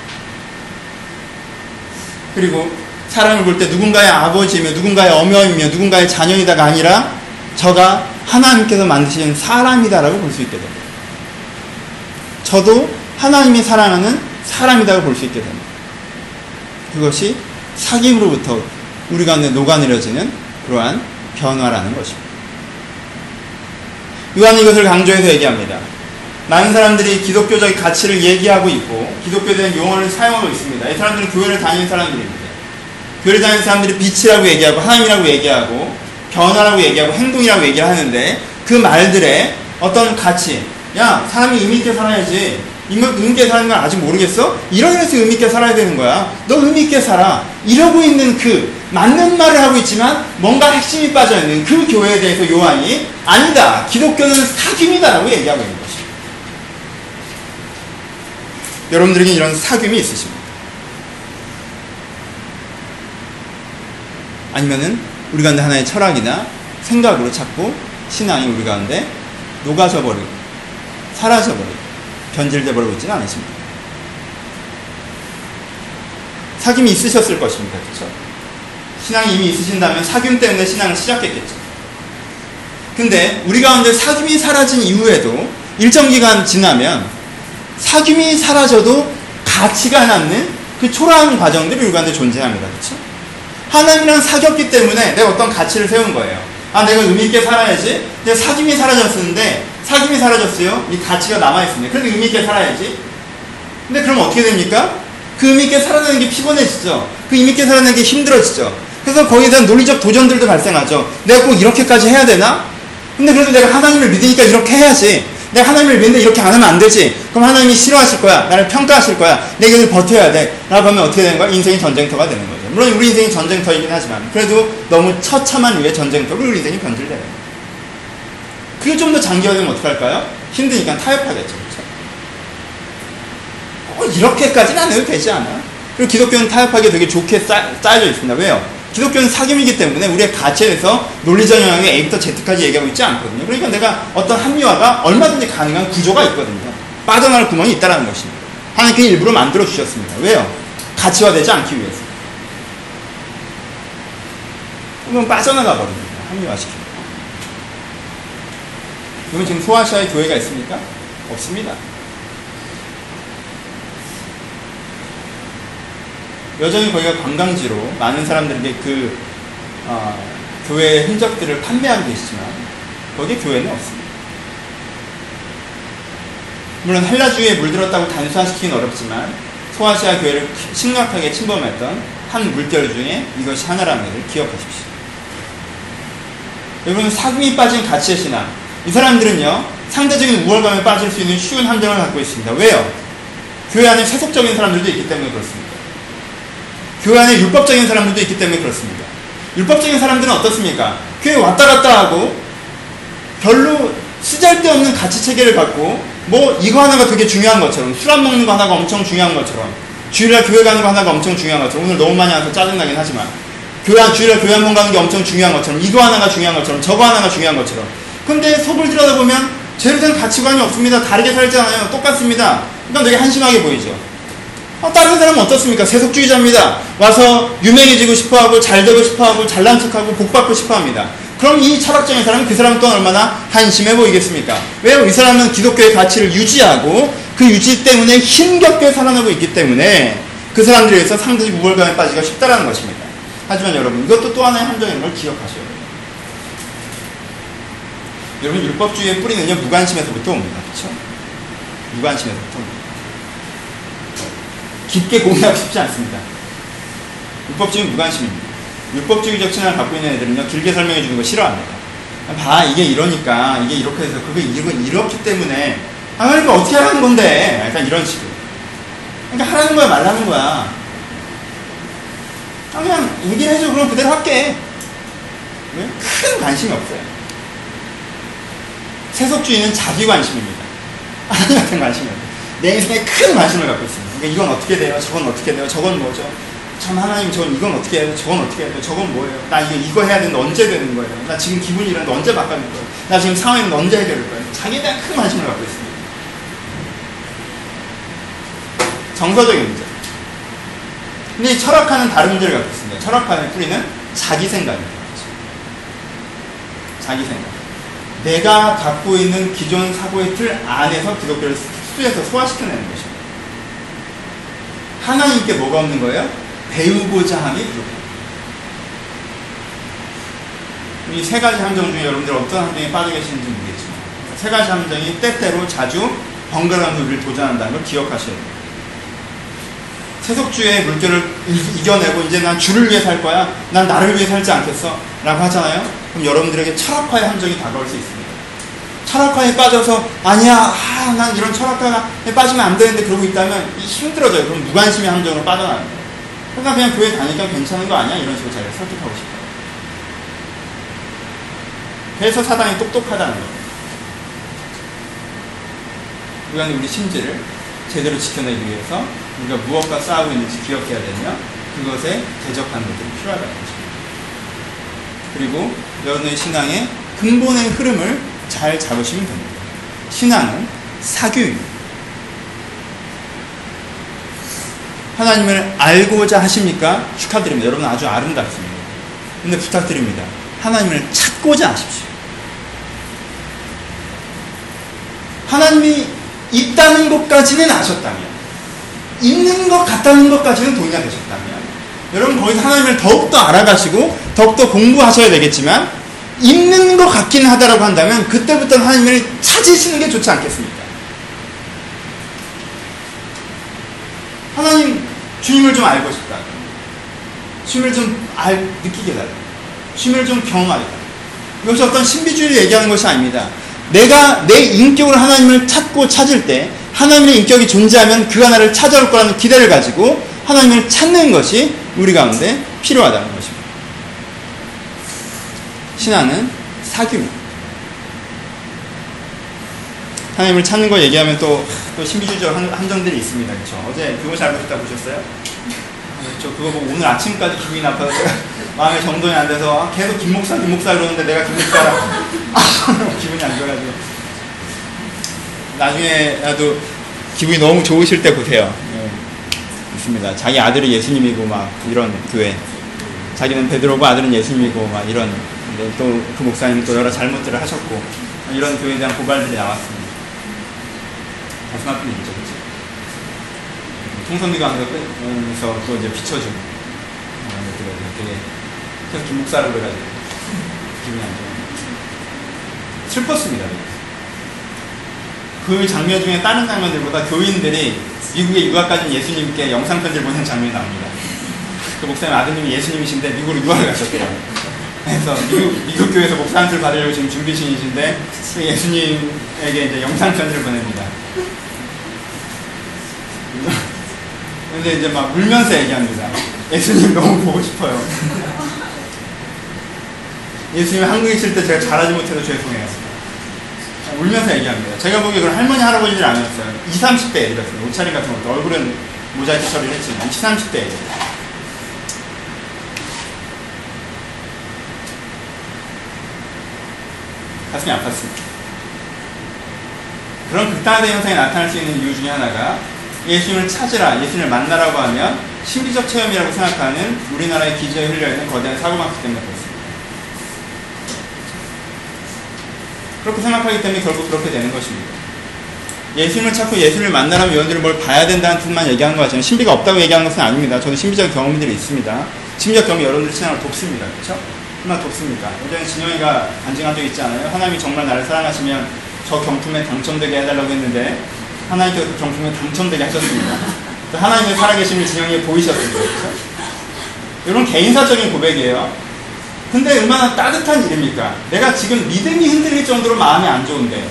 그리고 사람을 볼 때 누군가의 아버지며 누군가의 어머니며 누군가의 자녀이다가 아니라 저가 하나님께서 만드신 사람이다라고 볼 수 있게 됩니다. 저도 하나님이 사랑하는 사람이다고 볼 수 있게 됩니다. 그것이 사귐으로부터 우리 가운데 녹아내려지는 그러한 변화라는 것입니다. 요한은 이것을 강조해서 얘기합니다. 많은 사람들이 기독교적 가치를 얘기하고 있고 기독교에 대한 용어를 사용하고 있습니다. 이 사람들은 교회를 다니는 사람들입니다. 교회를 다니는 사람들이 빛이라고 얘기하고 하나님이라고 얘기하고 변화라고 얘기하고 행동이라고 얘기를 하는데 그 말들의 어떤 가치 야 사람이 의미 있게 살아야지 의미 있게 사는 건 아직 모르겠어? 이러면서 의미 있게 살아야 되는 거야 너 의미 있게 살아 이러고 있는 그 맞는 말을 하고 있지만 뭔가 핵심이 빠져 있는 그 교회에 대해서 요한이 아니다 기독교는 사귐이다라고 얘기하고 있는 것입니다 여러분들에게 이런 사귐이 있으십니까? 아니면은 우리 가운데 하나의 철학이나 생각으로 자꾸 신앙이 우리 가운데 녹아져 버리고 사라져 버리고 변질돼 버리고 있지는 않으십니다. 사귐이 있으셨을 것입니다. 그렇죠? 신앙이 이미 있으신다면 사귐 때문에 신앙을 시작했겠죠. 근데 우리 가운데 사귐이 사라진 이후에도 일정 기간 지나면 사귐이 사라져도 가치가 남는 그 초라한 과정들이 우리 가운데 존재합니다. 그렇죠? 하나님이랑 사귀었기 때문에 내가 어떤 가치를 세운 거예요. 아, 내가 의미 있게 살아야지. 내 사귐이 사라졌었는데, 사귐이 사라졌어요. 이 가치가 남아있습니다. 그래도 의미 있게 살아야지. 근데 그럼 어떻게 됩니까? 그 의미 있게 살아내는 게 피곤해지죠. 그 의미 있게 살아내는 게 힘들어지죠. 그래서 거기에 대한 논리적 도전들도 발생하죠. 내가 꼭 이렇게까지 해야 되나? 근데 그래도 내가 하나님을 믿으니까 이렇게 해야지. 내가 하나님을 믿는데 이렇게 안 하면 안 되지. 그럼 하나님이 싫어하실 거야. 나를 평가하실 거야. 내가 이걸 버텨야 돼. 라고 하면 어떻게 되는 거야? 인생이 전쟁터가 되는 거죠. 물론 우리 인생이 전쟁터이긴 하지만 그래도 너무 처참한 위에 전쟁터로 우리 인생이 변질돼요. 그게 좀 더 장기화되면 어떡할까요? 힘드니까 타협하겠죠. 꼭 이렇게까지는 안 해도 되지 않아. 그리고 기독교는 타협하기 되게 좋게 쌓, 여져 있습니다. 왜요? 기독교는 사귐이기 때문에 우리의 가치에 대해서 논리적 영역에 A부터 Z까지 얘기하고 있지 않거든요. 그러니까 내가 어떤 합리화가 얼마든지 가능한 구조가 있거든요. 빠져나갈 구멍이 있다는 것입니다. 하나님께 일부러 만들어 주셨습니다. 왜요? 가치화되지 않기 위해서. 그러면 빠져나가 버립니다. 합리화시킵니다. 그러면 지금 소아시아에 교회가 있습니까? 없습니다. 여전히 거기가 관광지로 많은 사람들에게 그 어, 교회의 흔적들을 판매하고 계시지만 거기에 교회는 없습니다. 물론 헬라주의에 물들었다고 단순화시키기는 어렵지만 소아시아 교회를 심각하게 침범했던 한 물결 중에 이것이 하나라는 것을 기억하십시오. 여러분 사금이 빠진 가치의 신앙 이 사람들은요 상대적인 우월감에 빠질 수 있는 쉬운 함정을 갖고 있습니다. 왜요? 교회 안에 세속적인 사람들도 있기 때문에 그렇습니다. 교회 안에 율법적인 사람들도 있기 때문에 그렇습니다. 율법적인 사람들은 어떻습니까? 교회 왔다 갔다 하고 별로 쓰잘데없는 가치 체계를 갖고 뭐 이거 하나가 되게 중요한 것처럼 술 안 먹는 거 하나가 엄청 중요한 것처럼 주일날 교회 가는 거 하나가 엄청 중요한 것처럼 오늘 너무 많이 와서 짜증나긴 하지만 교회 주일날 교회 한 번 가는 게 엄청 중요한 것처럼 이거 하나가 중요한 것처럼 저거 하나가 중요한 것처럼 근데 속을 들여다보면 제대로 된 가치관이 없습니다. 다르게 살잖아요. 똑같습니다. 그러니까 되게 한심하게 보이죠. 어, 다른 사람은 어떻습니까? 세속주의자입니다. 와서 유명해지고 싶어하고 잘 되고 싶어하고 잘난 척하고 복받고 싶어합니다. 그럼 이 철학적인 사람은 그 사람 또한 얼마나 한심해 보이겠습니까? 왜요? 이 사람은 기독교의 가치를 유지하고 그 유지 때문에 힘겹게 살아나고 있기 때문에 그 사람들에 의해서 상대적 우월감에 빠지기가 쉽다는 것입니다. 하지만 여러분 이것도 또 하나의 함정인 걸 기억하셔야 돼요. 여러분 율법주의의 뿌리는요 무관심에서부터 옵니다. 그렇죠? 무관심에서부터 옵니다. 깊게 공유하기 쉽지 않습니다. 율법주의는 무관심입니다. 율법주의적 신앙을 갖고 있는 애들은요 길게 설명해 주는 거 싫어합니다. 봐 이게 이러니까 이게 이렇게 해서 그게 이건 이렇기 때문에 아, 그러니까 어떻게 하라는 건데? 약간 이런 식으로. 그러니까 하라는 거야, 말라는 거야. 아, 그냥 얘기를 해줘. 그럼 그대로 할게. 왜? 큰 관심이 없어요. 세속주의는 자기 관심입니다. 하나님한테 관심이 없어요. 내 인생에 큰 관심을 갖고 있습니다. 그러니까 이건 어떻게 돼요? 저건 어떻게 돼요? 저건 뭐죠? 참 하나님 저건 이건 어떻게 해야 돼? 저건 어떻게 해야 돼? 저건 뭐예요? 나 이거 이거 해야 되는데 언제 되는 거예요? 나 지금 기분이 이런데 언제 바꿔줄 거예요? 나 지금 상황이 언제 해결될 거예요? 자기에 대한 큰 관심을 갖고 있습니다. 정서적인 문제. 근데 이 철학화는 다른 문제를 갖고 있습니다. 철학화의 뿌리는 자기 생각입니다. 자기 생각. 내가 갖고 있는 기존 사고의 틀 안에서 기독교를 수에서 소화시켜내는 것입니다. 하나님께 뭐가 없는 거예요? 배우고자 함이 부족합니다. 이 세 가지 함정 중에 여러분들 어떤 함정에 빠져 계시는지 모르겠지만 세 가지 함정이 때때로 자주 번갈아가면서 우리를 도전한다는 걸 기억하셔야 돼요. 세속주의 물결을 이겨내고 이제 난 주를 위해 살 거야. 난 나를 위해 살지 않겠어. 라고 하잖아요. 그럼 여러분들에게 철학화의 함정이 다가올 수 있습니다. 철학화에 빠져서 아니야, 아, 난 이런 철학화에 빠지면 안 되는데 그러고 있다면 힘들어져요. 그럼 무관심의 함정으로 빠져나가는 거예요. 그러니까 그냥 교회 다니까 괜찮은 거 아니야? 이런 식으로 자기가 설득하고 싶어요. 그래서 사단이 똑똑하다는 거예요. 우리가 우리 심지를 제대로 지켜내기 위해서 우리가 무엇과 싸우고 있는지 기억해야 되며 그것에 대적하는 것들이 필요하다는 것입니다. 그리고 여러분의 신앙의 근본의 흐름을 잘 잡으시면 됩니다. 신앙은 사교입니다. 하나님을 알고자 하십니까? 축하드립니다. 여러분 아주 아름답습니다. 근데 부탁드립니다. 하나님을 찾고자 하십시오. 하나님이 있다는 것까지는 아셨다면, 있는 것 같다는 것까지는 동의가 되셨다면, 여러분 거기서 하나님을 더욱더 알아가시고, 더욱더 공부하셔야 되겠지만, 있는 것 같긴 하다라고 한다면, 그때부터 하나님을 찾으시는 게 좋지 않겠습니까? 하나님, 주님을 좀 알고 싶다. 주님을 좀 알, 느끼게 달라. 주님을 좀 경험하게 달라. 이것이 어떤 신비주의를 얘기하는 것이 아닙니다. 내가 내 인격으로 하나님을 찾고 찾을 때 하나님의 인격이 존재하면 그가 나를 찾아올 거라는 기대를 가지고 하나님을 찾는 것이 우리 가운데 필요하다는 것입니다. 신앙은 사귐입니다. 하나님을 찾는 거 얘기하면 또, 또 신비주의적 한정들이 있습니다. 그렇죠? 어제 그것이 알고 싶다 보셨어요? 저 그거 보고 오늘 아침까지 기분이 나빠서 제가 마음에 정돈이 안 돼서 계속 김목사 김목사 그러는데 내가 김목사라 기분이 안 좋아가지고 나중에라도 기분이 너무 좋으실 때 보세요. 네. 있습니다. 자기 아들이 예수님이고 막 이런 교회. 자기는 베드로고 아들은 예수님이고 막 이런. 또 그 목사님 또 여러 잘못들을 하셨고 이런 교회에 대한 고발들이 나왔습니다. 가슴 아픈 일이죠, 그렇죠? 통선비가 하면서 또 이제 비춰주고 어, 되게 계속 김목사라고 해가지고 기분이 안 좋아요. 슬펐습니다. 그 장면 중에 다른 장면들보다 교인들이 미국에 유학 가진 예수님께 영상 편지를 보낸 장면이 나옵니다. 그 목사님 아드님이 예수님이신데 미국으로 유학을 가셨대요. 그래서 미국, 미국 교회에서 목사 한술 받으려고 지금 준비 중이신데 그 예수님에게 이제 영상 편지를 보냅니다. 근데 이제 막 울면서 얘기합니다. 예수님 너무 보고 싶어요. 예수님 한국에 있을 때 제가 잘하지 못해서 죄송해요. 울면서 얘기합니다. 제가 보기에 그런 할머니, 할아버지들 아니었어요. 20, 30대 애들이었어요. 옷차림 같은 것도. 얼굴은 모자이크 처리를 했지만 20, 30대 애들. 가슴이 아팠습니다. 그런 극단화된 현상이 나타날 수 있는 이유 중에 하나가 예수님을 찾으라, 예수님을 만나라고 하면 신비적 체험이라고 생각하는 우리나라의 기저에 흘려있는 거대한 사고방식 때문에 그렇습니다. 그렇게 생각하기 때문에 결국 그렇게 되는 것입니다. 예수님을 찾고 예수님을 만나라면 여러분들이 뭘 봐야 된다는 뜻만 얘기하는 것 같지만 신비가 없다고 얘기하는 것은 아닙니다. 저는 신비적 경험들이 있습니다. 신비적 경험이 여러분들 신앙을 돕습니다. 그렇죠? 얼마나 돕습니까? 예전에 진영이가 간증한 적 있지 않아요? 하나님이 정말 나를 사랑하시면 저 경품에 당첨되게 해달라고 했는데 하나님께서 그 경품에 당첨되게 하셨습니다. 하나님의 살아계심을 진영이에 보이셨습니다. 그렇죠? 이런 개인사적인 고백이에요. 근데 얼마나 따뜻한 일입니까? 내가 지금 믿음이 흔들릴 정도로 마음이 안 좋은데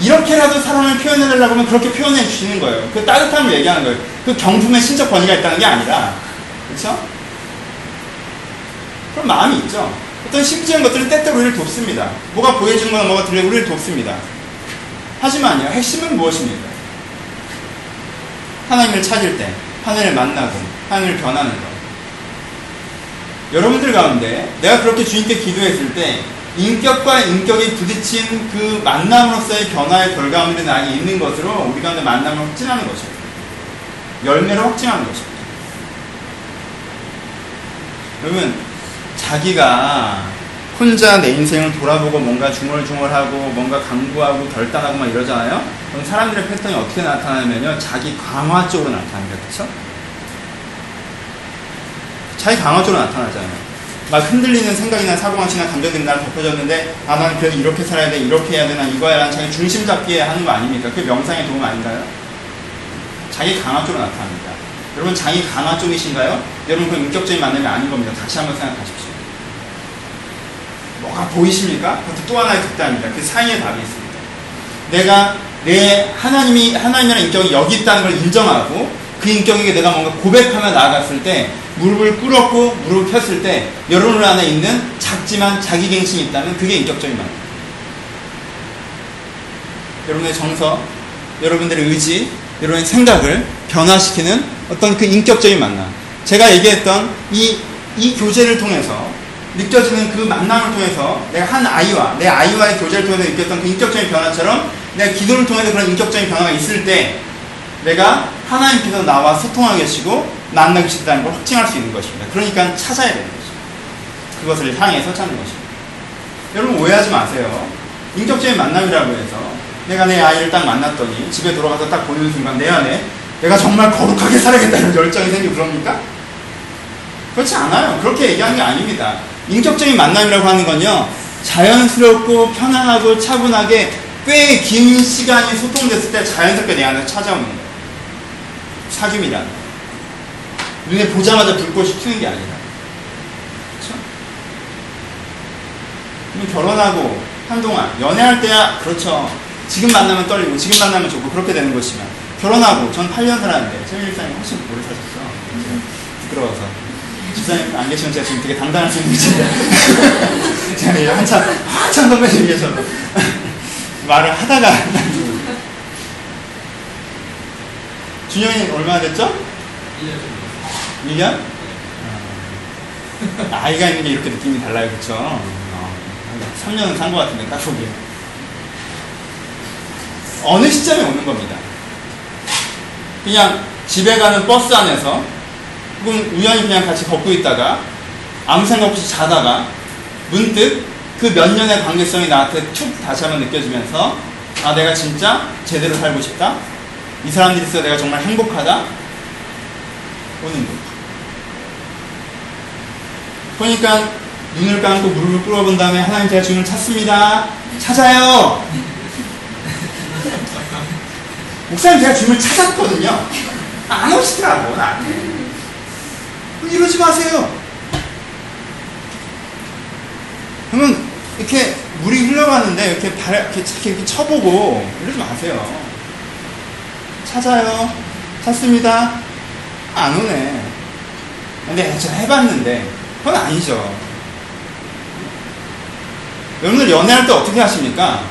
이렇게라도 사랑을 표현해달라고 하면 그렇게 표현해 주시는 거예요. 그 따뜻함을 얘기하는 거예요. 그 경품에 신적 권위가 있다는 게 아니라, 그렇죠? 그런 마음이 있죠. 어떤 심지한 것들은 때때로 우리를 돕습니다. 뭐가 보여지는 거나 뭐가 들려 우리를 돕습니다. 하지만요, 핵심은 무엇입니까? 하나님을 찾을 때, 하나님을 만나고, 하나님을 변하는 것. 여러분들 가운데 내가 그렇게 주님께 기도했을 때 인격과 인격이 부딪힌 그 만남으로서의 변화의 결과물이 나에게 있는 것으로 우리 가운데 만남을 확진하는 것입니다. 열매를 확진하는 것입니다. 여러분, 자기가 혼자 내 인생을 돌아보고 뭔가 중얼중얼하고 뭔가 강구하고 결단하고 막 이러잖아요? 그럼 사람들의 패턴이 어떻게 나타나냐면요. 자기 강화 쪽으로 나타납니다. 그쵸? 자기 강화 쪽으로 나타나잖아요. 막 흔들리는 생각이나 사고방식이나 감정들이 나를 덮여졌는데 아 나는 그래도 이렇게 살아야 돼 이렇게 해야 되나 이거야 라는 자기 중심 잡기에 하는 거 아닙니까? 그게 명상의 도움 아닌가요? 자기 강화 쪽으로 나타납니다. 여러분 자기 강화 쪽이신가요? 여러분 그 인격적인 만남이 아닌 겁니다. 다시 한번 생각하십시오. 뭐가 보이십니까? 또 하나의 극단입니다. 그 사이에 답이 있습니다. 내가 내 하나님이 하나님이라는 인격이 여기 있다는 걸 인정하고 그 인격에게 내가 뭔가 고백하며 나아갔을 때 무릎을 꿇었고 무릎을 폈을 때 여러분 안에 있는 작지만 자기갱신이 있다면 그게 인격적인 만남. 여러분의 정서, 여러분들의 의지, 여러분의 생각을 변화시키는 어떤 그 인격적인 만남. 제가 얘기했던 이, 이 교제를 통해서 느껴지는 그 만남을 통해서 내가 한 아이와 내 아이와의 교제를 통해서 느꼈던 그 인격적인 변화처럼 내가 기도를 통해서 그런 인격적인 변화가 있을 때 내가 하나님께서 나와 소통하고 계시고 만나고 싶다는 걸 확증할 수 있는 것입니다. 그러니까 찾아야 되는 것입니다. 그것을 향해서 찾는 것입니다. 여러분 오해하지 마세요. 인격적인 만남이라고 해서 내가 내 아이를 딱 만났더니 집에 돌아가서 딱 보는 순간 내 안에 내가 정말 거룩하게 살아야겠다는 열정이 생기고 그럽니까? 그렇지 않아요. 그렇게 얘기하는 게 아닙니다. 인격적인 만남이라고 하는 건요, 자연스럽고 편안하고 차분하게 꽤 긴 시간이 소통됐을 때 자연스럽게 내 안에 찾아오는 거예요. 사귐이란. 눈에 보자마자 불꽃이 튀는 게 아니라. 그렇죠? 결혼하고 한동안 연애할 때야 그렇죠. 지금 만나면 떨리고 지금 만나면 좋고 그렇게 되는 것이면 결혼하고 전 8년 살았는데 최민 일사님 훨씬 오래 사셨어. 부끄러워서. 집사님 안 계시면 제가 지금 되게 당당할 수 있는 위치인데 제가 한참 한참 선배님 계셔서 말을 하다가 준영이 얼마나 됐죠? 1년. 1년? 아이가 있는 게 이렇게 느낌이 달라요, 그쵸? 어, 3년은 산 것 같은데, 딱 보기에. 어느 시점에 오는 겁니다. 그냥 집에 가는 버스 안에서 혹은 우연히 그냥 같이 걷고 있다가 아무 생각 없이 자다가 문득 그 몇 년의 관계성이 나한테 툭 다시 한번 느껴지면서 아 내가 진짜 제대로 살고 싶다 이 사람들이 있어 내가 정말 행복하다 오는 거 그러니까 눈을 감고 무릎을 꿇어본 다음에 하나님 제가 주님을 찾습니다 찾아요 목사님 제가 주님을 찾았거든요 안 오시더라고 나한테 이러지 마세요. 그러면 이렇게 물이 흘러가는데 이렇게 발 이렇게, 이렇게 쳐보고 이러지 마세요. 찾아요. 찾습니다. 안 오네. 근데 제가 해봤는데 그건 아니죠. 여러분들 연애할 때 어떻게 하십니까?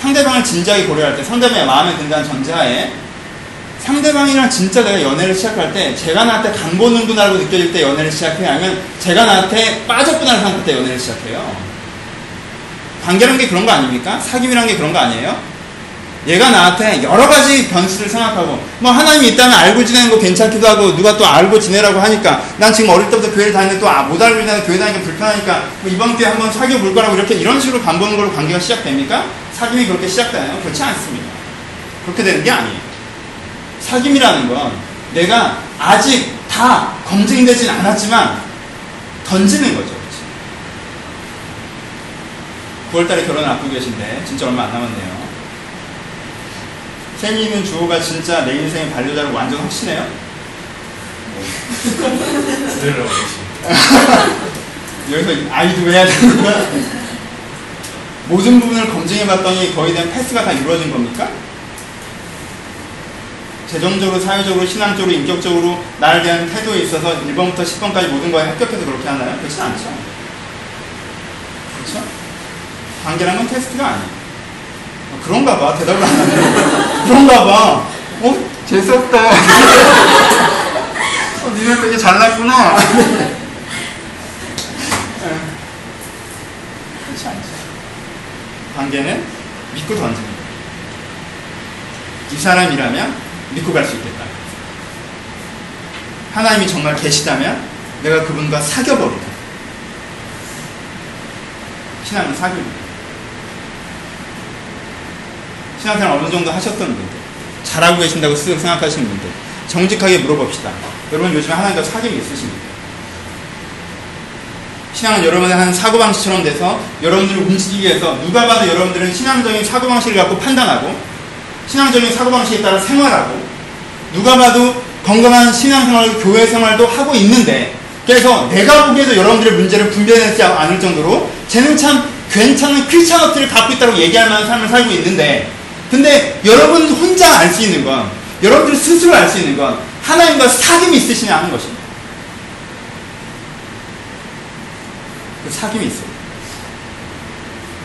상대방을 진지하게 고려할 때 상대방의 마음에 든다는 전제하에 상대방이랑 진짜 내가 연애를 시작할 때 제가 나한테 간 보는구나라고 느껴질 때 연애를 시작해요? 아니면 제가 나한테 빠졌구나를 생각할 때 연애를 시작해요? 관계란 게 그런 거 아닙니까? 사귐이란 게 그런 거 아니에요? 얘가 나한테 여러 가지 변수를 생각하고 뭐 하나님이 있다면 알고 지내는 거 괜찮기도 하고 누가 또 알고 지내라고 하니까 난 지금 어릴 때부터 교회를 다니는데 또못 아, 알고 지내는 교회 다니기 불편하니까 뭐 이번 기회에 한번 사귀어 볼 거라고 이렇게 이런 식으로 간 보는 걸로 관계가 시작됩니까? 사귐이 그렇게 시작되나요? 그렇지 않습니다. 그렇게 되는 게 아니에요. 사귐이라는 건 내가 아직 다 검증되진 않았지만 던지는 거죠. 9월달에 결혼 앞두고 계신데 진짜 얼마 안 남았네요. 세미는 주호가 진짜 내 인생의 반려자로 완전 확신해요? 여기서 아이도 해야 되는 거야? 모든 부분을 검증해 봤더니 거의 대한 패스가 다 이루어진 겁니까? 재정적으로, 사회적으로, 신앙적으로, 인격적으로 나에 대한 태도에 있어서 1번부터 10번까지 모든 거에 합격해서 그렇게 하나요? 그렇지 않죠. 그렇죠? 관계란 건 테스트가 아니에요. 어, 그런가 봐. 대답을 안 하네. 그런가 봐. 어? 재수없다. 어, 니네 되게 잘났구나. 그렇지 않죠. 관계는 믿고 던지는 거예요. 이 사람이라면 믿고 갈 수 있겠다. 하나님이 정말 계시다면 내가 그분과 사귀어버리다. 신앙은 사귀입니다. 신앙생활 어느 정도 하셨던 분들, 잘하고 계신다고 생각하시는 분들, 정직하게 물어봅시다. 여러분 요즘에 하나님과 사귐이 있으십니까? 신앙은 여러분의 한 사고방식처럼 돼서 여러분들을 움직이기 위해서 누가 봐도 여러분들은 신앙적인 사고방식을 갖고 판단하고 신앙적인 사고방식에 따라 생활하고 누가 봐도 건강한 신앙생활, 교회 생활도 하고 있는데 그래서 내가 보기에도 여러분들의 문제를 분별하지 않을 정도로 쟤는 참 괜찮은 크리스찬업들을 갖고 있다고 얘기할 만한 삶을 살고 있는데 근데 여러분 혼자 알 수 있는 건 여러분들 스스로 알 수 있는 건 하나님과 사귐이 있으시냐 하는 것입니다. 그 사귐이 있어요.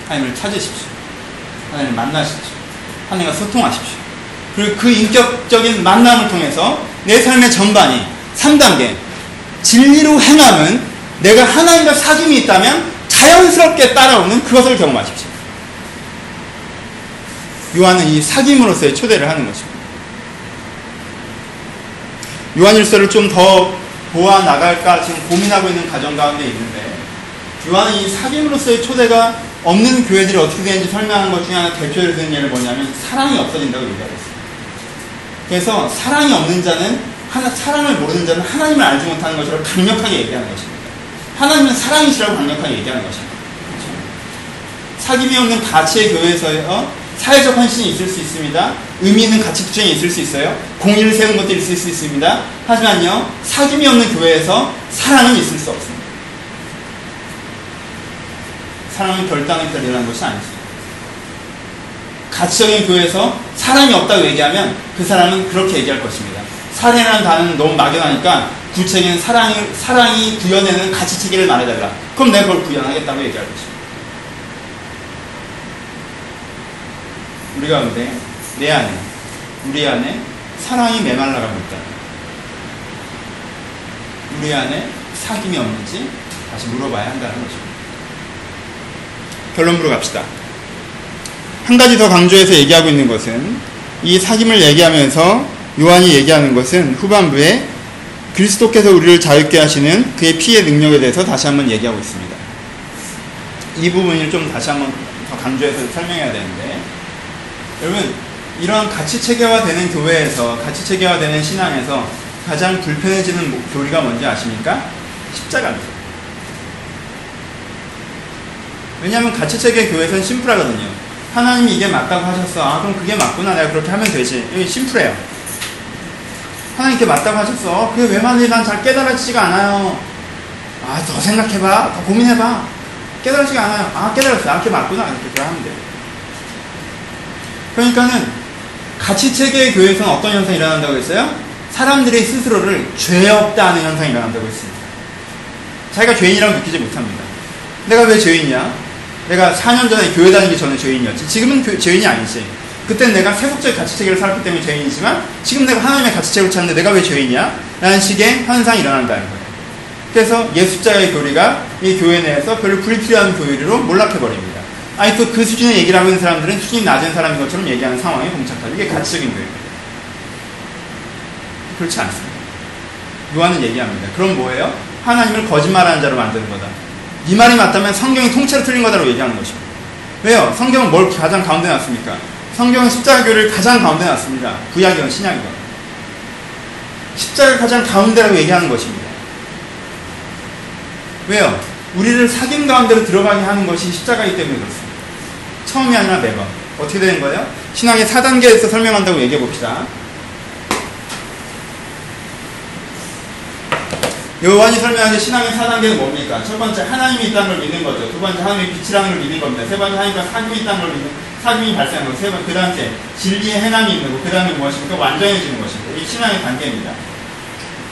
하나님을 찾으십시오. 하나님을 만나십시오. 하나님과 소통하십시오. 그리고 그 인격적인 만남을 통해서 내 삶의 전반이 3단계 진리로 행함은 내가 하나님과 사귐이 있다면 자연스럽게 따라오는 그것을 경험하십시오. 요한은 이 사귐으로서의 초대를 하는 것입니다. 요한일서를 좀 더 보아 나갈까 지금 고민하고 있는 가정 가운데 있는데 요한은 이 사귐으로서의 초대가 없는 교회들이 어떻게 되는지 설명하는 것 중에 하나 대표로 드는 예를 뭐냐면 사랑이 없어진다고 얘기하고 있습니다. 그래서 사랑이 없는 자는 하나 사랑을 모르는 자는 하나님을 알지 못하는 것처럼 강력하게 얘기하는 것입니다. 하나님은 사랑이시라고 강력하게 얘기하는 것입니다. 그렇죠? 사귐이 없는 가치의 교회에서 사회적 헌신이 있을 수 있습니다. 의미 있는 가치 투쟁이 있을 수 있어요. 공의를 세운 것도 있을 수 있습니다. 하지만요, 사귐이 없는 교회에서 사랑은 있을 수 없습니다. 사랑은 결단의 별이라는 것이 아니죠. 가치적인 교회에서 사랑이 없다고 얘기하면 그 사람은 그렇게 얘기할 것입니다. 사랑이라는 단어는 너무 막연하니까 구체적인 사랑이, 사랑이 구현해내는 가치 체계를 말해달라. 그럼 내가 그걸 구현하겠다고 얘기할 것입니다. 우리 가운데 내 안에 우리 안에 사랑이 메말라가고 있다. 우리 안에 사귐이 없는지 다시 물어봐야 한다는 것입니다. 결론부로 갑시다. 한 가지 더 강조해서 얘기하고 있는 것은 이 사귐을 얘기하면서 요한이 얘기하는 것은 후반부에 그리스도께서 우리를 자유케 하시는 그의 피의 능력에 대해서 다시 한번 얘기하고 있습니다. 이 부분을 좀 다시 한번 더 강조해서 설명해야 되는데 여러분 이런 가치 체계화되는 교회에서 가치 체계화되는 신앙에서 가장 불편해지는 교리가 뭔지 아십니까? 십자가입니다. 왜냐하면 가치 체계 교회에서는 심플하거든요. 하나님이 이게 맞다고 하셨어. 아 그럼 그게 맞구나. 내가 그렇게 하면 되지. 여기 심플해요. 하나님께 맞다고 하셨어. 그게 왜 맞는지 난 잘 깨달아지지가 않아요. 아 더 생각해봐. 더 고민해봐. 깨달아지가 않아요. 아 깨달았어. 아 그게 맞구나. 이렇게 하면 돼요. 그러니까는 가치 체계의 교회에서는 어떤 현상이 일어난다고 했어요? 사람들이 스스로를 죄 없다 하는 현상이 일어난다고 했습니다. 자기가 죄인이라고 느끼지 못합니다. 내가 왜 죄인이야? 내가 4년 전에 교회 다니기 전에 죄인이었지. 지금은 교, 죄인이 아니지. 그때는 내가 세속적 가치 체계를 살았기 때문에 죄인이지만 지금 내가 하나님의 가치 체계를 찾는데 내가 왜 죄인이야? 라는 식의 현상이 일어난다는 거예요. 그래서 예수자의 교리가 이 교회 내에서 별로 불필요한 교리로 몰락해버립니다. 아니 또 그 수준의 얘기를 하고 있는 사람들은 수준이 낮은 사람인 것처럼 얘기하는 상황에 봉착하죠. 이게 가치적인 거예요. 그렇지 않습니다. 요한은 얘기합니다. 그럼 뭐예요? 하나님을 거짓말하는 자로 만드는 거다. 이 말이 맞다면 성경이 통째로 틀린 거다라고 얘기하는 것입니다. 왜요? 성경은 뭘 가장 가운데 놨습니까? 성경은 십자가교를 가장 가운데 놨습니다. 구약이건 신약이건. 십자가 가장 가운데라고 얘기하는 것입니다. 왜요? 우리를 사귐 가운데로 들어가게 하는 것이 십자가이기 때문에 그렇습니다. 처음이 아니라 매번. 어떻게 되는 거예요? 신앙의 4단계에서 설명한다고 얘기해 봅시다. 요한이 설명하신 신앙의 4단계는 뭡니까? 첫 번째 하나님이 있다는 걸 믿는 거죠. 두 번째 하나님이 빛이라는 걸 믿는 겁니다. 세 번째 하나님과 사귐이 있다는 걸 믿는 사귐이 발생하는 거. 세 번째 그 다음에 진리의 해남이 있는 거. 그 다음에 무엇입니까? 완전해지는 것입니다. 이 신앙의 단계입니다.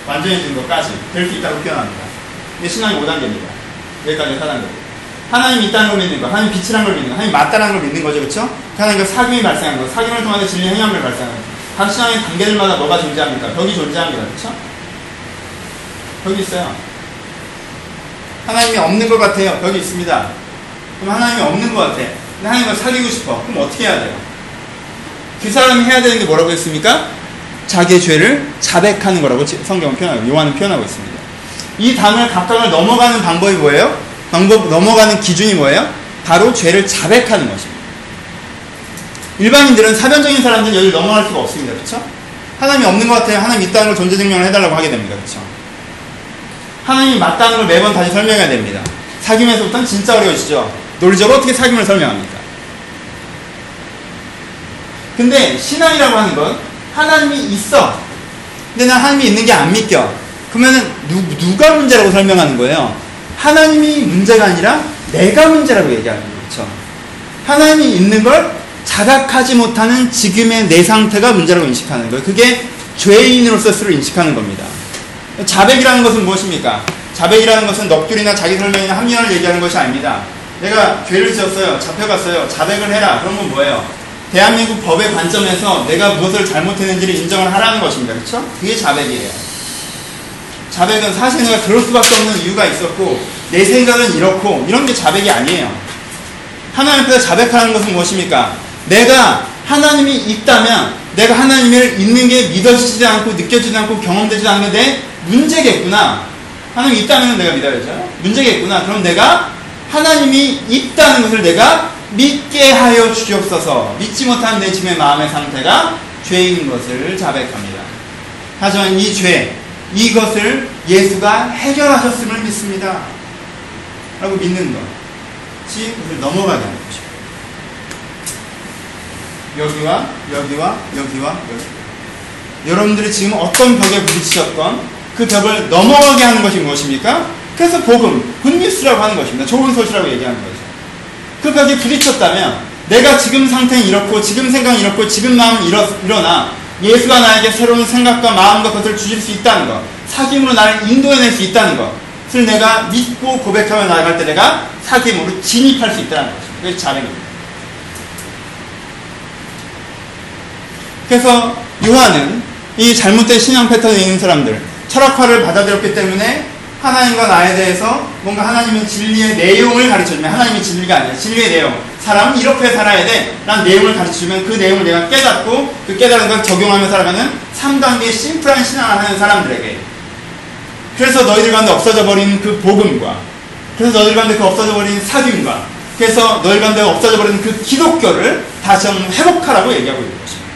완전해지는 것까지 될 수 있다고 표현합니다. 이게 신앙의 5단계입니다. 여기까지 4단계. 하나님이 있다는 걸 믿는 거, 하나님 빛이라는 걸 믿는 거, 하나님 맞다라는 걸 믿는 거죠, 그렇죠? 하나님과 사귐이 발생하는 거, 사귐을 통해서 진리의 행함을 발생하는 거. 각 신앙의 단계들마다 뭐가 존재합니까? 벽이 존재합니다, 그렇죠? 벽이 있어요. 하나님이 없는 것 같아요. 벽이 있습니다. 그럼 하나님이 없는 것 같아. 근데 하나님과 사귀고 싶어. 그럼 어떻게 해야 돼요? 그 사람이 해야 되는 게 뭐라고 했습니까? 자기의 죄를 자백하는 거라고 성경은 표현하고 요한은 표현하고 있습니다. 이 담을 각각을 넘어가는 방법이 뭐예요? 방법 넘어가는 기준이 뭐예요? 바로 죄를 자백하는 것입니다. 일반인들은 사변적인 사람들은 여기를 넘어갈 수가 없습니다. 그렇죠? 하나님이 없는 것 같아요. 하나님 있다는 걸 존재 증명을 해달라고 하게 됩니다. 그렇죠? 하나님이 맞다는 걸 매번 다시 설명해야 됩니다. 사귐에서부터는 진짜 어려우시죠? 논리적으로 어떻게 사귐을 설명합니까? 근데 신앙이라고 하는 건 하나님이 있어. 근데 난 하나님이 있는 게 안 믿겨. 그러면은 누, 누가 문제라고 설명하는 거예요? 하나님이 문제가 아니라 내가 문제라고 얘기하는 거죠. 하나님이 있는 걸 자각하지 못하는 지금의 내 상태가 문제라고 인식하는 거예요. 그게 죄인으로서 스스로 인식하는 겁니다. 자백이라는 것은 무엇입니까? 자백이라는 것은 넋두리나 자기 설명이나 합리화를 얘기하는 것이 아닙니다. 내가 죄를 지었어요. 잡혀갔어요. 자백을 해라. 그런 건 뭐예요? 대한민국 법의 관점에서 내가 무엇을 잘못했는지를 인정을 하라는 것입니다. 그렇죠? 그게 자백이에요. 자백은 사실 내가 그럴 수밖에 없는 이유가 있었고 내 생각은 이렇고 이런 게 자백이 아니에요. 하나님 앞에서 자백하는 것은 무엇입니까? 내가 하나님이 있다면 내가 하나님을 있는 게 믿어지지 않고 느껴지지 않고 경험되지 않는 내 문제겠구나. 하나님이 있다면 내가 믿어야죠. 문제겠구나. 그럼 내가 하나님이 있다는 것을 내가 믿게 하여 주옵소서. 믿지 못한 내 지금의 마음의 상태가 죄인 것을 자백합니다. 하지만 이 죄, 이것을 예수가 해결하셨음을 믿습니다. 라고 믿는 것이 그것을 넘어가게 하는 것입니다. 여기와 여기와 여기와 여기. 여러분들이 지금 어떤 벽에 부딪히셨건 그 벽을 넘어가게 하는 것이 무엇입니까? 그래서 복음, 굿뉴스라고 하는 것입니다. 좋은 소식이라고 얘기하는 거죠. 그 벽에 부딪혔다면 내가 지금 상태는 이렇고 지금 생각은 이렇고 지금 마음은 이러, 일어나 예수가 나에게 새로운 생각과 마음과 것을 주실 수 있다는 것 사귐으로 나를 인도해낼 수 있다는 것을 내가 믿고 고백하며 나아갈 때 내가 사귐으로 진입할 수 있다는 것입니다. 그게 자백입니다. 그래서 요한은 이 잘못된 신앙 패턴에 있는 사람들 철학화를 받아들였기 때문에 하나님과 나에 대해서 뭔가 하나님의 진리의 내용을 가르쳐주면 하나님의 진리가 아니라 진리의 내용 사람은 이렇게 살아야 돼 라는 내용을 가르쳐주면 그 내용을 내가 깨닫고 그 깨달은 걸 적용하며 살아가는 3단계 심플한 신앙을 하는 사람들에게 그래서 너희들 가운데 없어져 버린 그 복음과 그래서 너희들 가운데 그 없어져 버린 사귐과 그래서 너희들 가운데 없어져 버린 그 기독교를 다시 한번 회복하라고 얘기하고 있는 것입니다.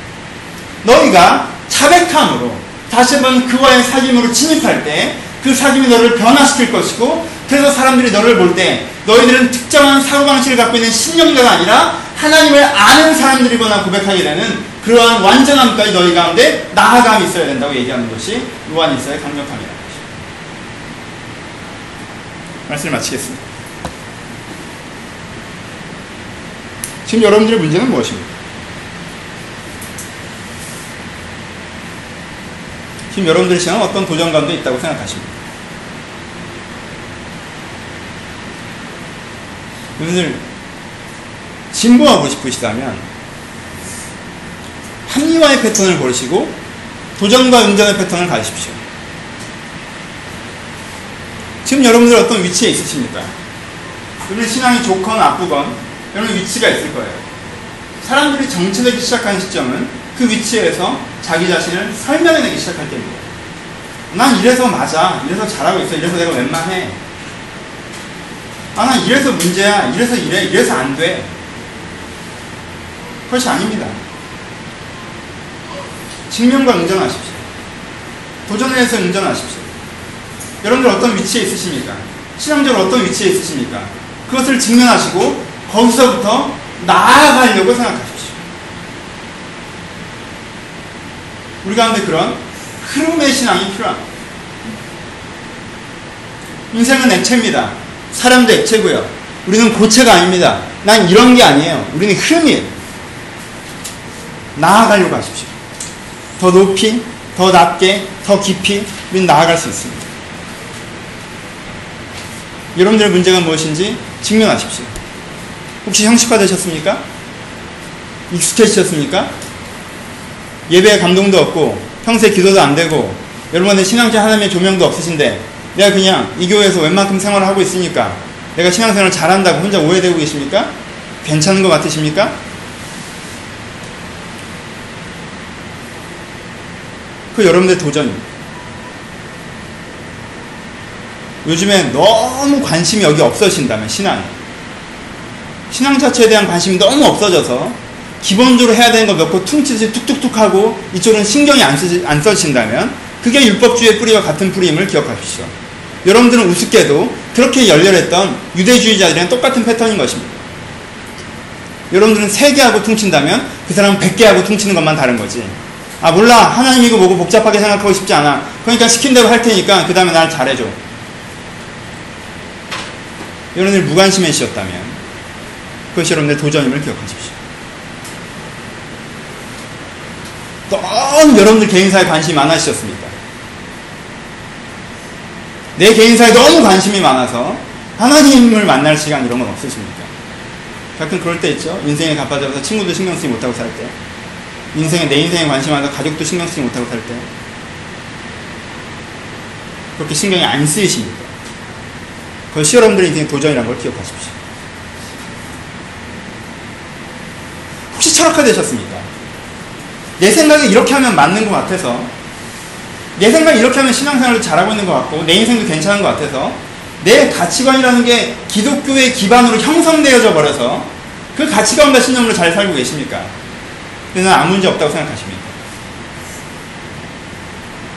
너희가 자백함으로 다시 한번 그와의 사귐으로 진입할 때 그 사귐이 너를 변화시킬 것이고 그래서 사람들이 너를 볼 때 너희들은 특정한 사고방식을 갖고 있는 신령자가 아니라 하나님을 아는 사람들이거나 고백하게 되는 그러한 완전함까지 너희 가운데 나아감이 있어야 된다고 얘기하는 것이 요한일서의 강력함이라는 것입니다. 말씀을 마치겠습니다. 지금 여러분들의 문제는 무엇입니까? 지금 여러분들의 시간은 어떤 도전 가운데 있다고 생각하십니까? 여러분들 진보하고 싶으시다면 합리화의 패턴을 고르시고 도전과 응전의 패턴을 가십시오. 지금 여러분들 어떤 위치에 있으십니까? 여러분 신앙이 좋건 나쁘건 여러분 위치가 있을 거예요. 사람들이 정체되기 시작한 시점은 그 위치에서 자기 자신을 설명해내기 시작할 때입니다. 난 이래서 맞아. 이래서 잘하고 있어. 이래서 내가 웬만해. 아, 난 이래서 문제야. 이래서 이래. 이래서 안 돼. 그것이 아닙니다. 증명과 응전하십시오. 도전해서 응전하십시오. 여러분들 어떤 위치에 있으십니까? 신앙적으로 어떤 위치에 있으십니까? 그것을 직면하시고 거기서부터 나아가려고 생각하십시오. 우리 가운데 그런 흐름의 신앙이 필요합니다. 인생은 액체입니다. 사람도 액체고요. 우리는 고체가 아닙니다. 난 이런 게 아니에요. 우리는 흐름이에요. 나아가려고 하십시오. 더 높이, 더 낮게, 더 깊이 우리는 나아갈 수 있습니다. 여러분들의 문제가 무엇인지 직면하십시오. 혹시 형식화 되셨습니까? 익숙해지셨습니까? 예배에 감동도 없고 평소에 기도도 안 되고 여러분의 신앙자 하나님의 조명도 없으신데 내가 그냥 이 교회에서 웬만큼 생활을 하고 있으니까 내가 신앙생활을 잘한다고 혼자 오해되고 계십니까? 괜찮은 것 같으십니까? 그 여러분들의 도전입니다. 요즘에 너무 관심이 여기 없어진다면 신앙 신앙 자체에 대한 관심이 너무 없어져서 기본적으로 해야 되는 거몇거 퉁치듯이 툭툭툭 하고 이쪽은 신경이 안, 쓰지, 안 써진다면 그게 율법주의의 뿌리와 같은 뿌리임을 기억하십시오. 여러분들은 우습게도 그렇게 열렬했던 유대주의자들이랑 똑같은 패턴인 것입니다. 여러분들은 3개 하고 퉁친다면 그 사람은 100개 하고 퉁치는 것만 다른 거지. 아 몰라 하나님 이거 뭐고 복잡하게 생각하고 싶지 않아. 그러니까 시킨 대로 할 테니까 그 다음에 날 잘해줘. 여러분들 무관심해지셨다면 그것이 여러분의 도전임을 기억하십시오. 너무 여러분들 개인사에 관심이 많아지셨습니까? 내 개인사에 너무 관심이 많아서 하나님을 만날 시간 이런 건 없으십니까? 가끔 그럴 때 있죠. 인생에 가빠져서 친구도 신경 쓰지 못하고 살 때. 인생에 내 인생에 관심 많아서 가족도 신경 쓰지 못하고 살 때. 그렇게 신경이 안 쓰이십니까? 그것이 여러분들의 인생의 도전이라는 걸 기억하십시오. 혹시 철학화되셨습니까? 내 생각에 이렇게 하면 맞는 것 같아서 내 생각에 이렇게 하면 신앙생활도 잘하고 있는 것 같고 내 인생도 괜찮은 것 같아서 내 가치관이라는 게 기독교의 기반으로 형성되어져 버려서 그 가치관과 신념으로 잘 살고 계십니까? 그는 아무 문제 없다고 생각하십니까?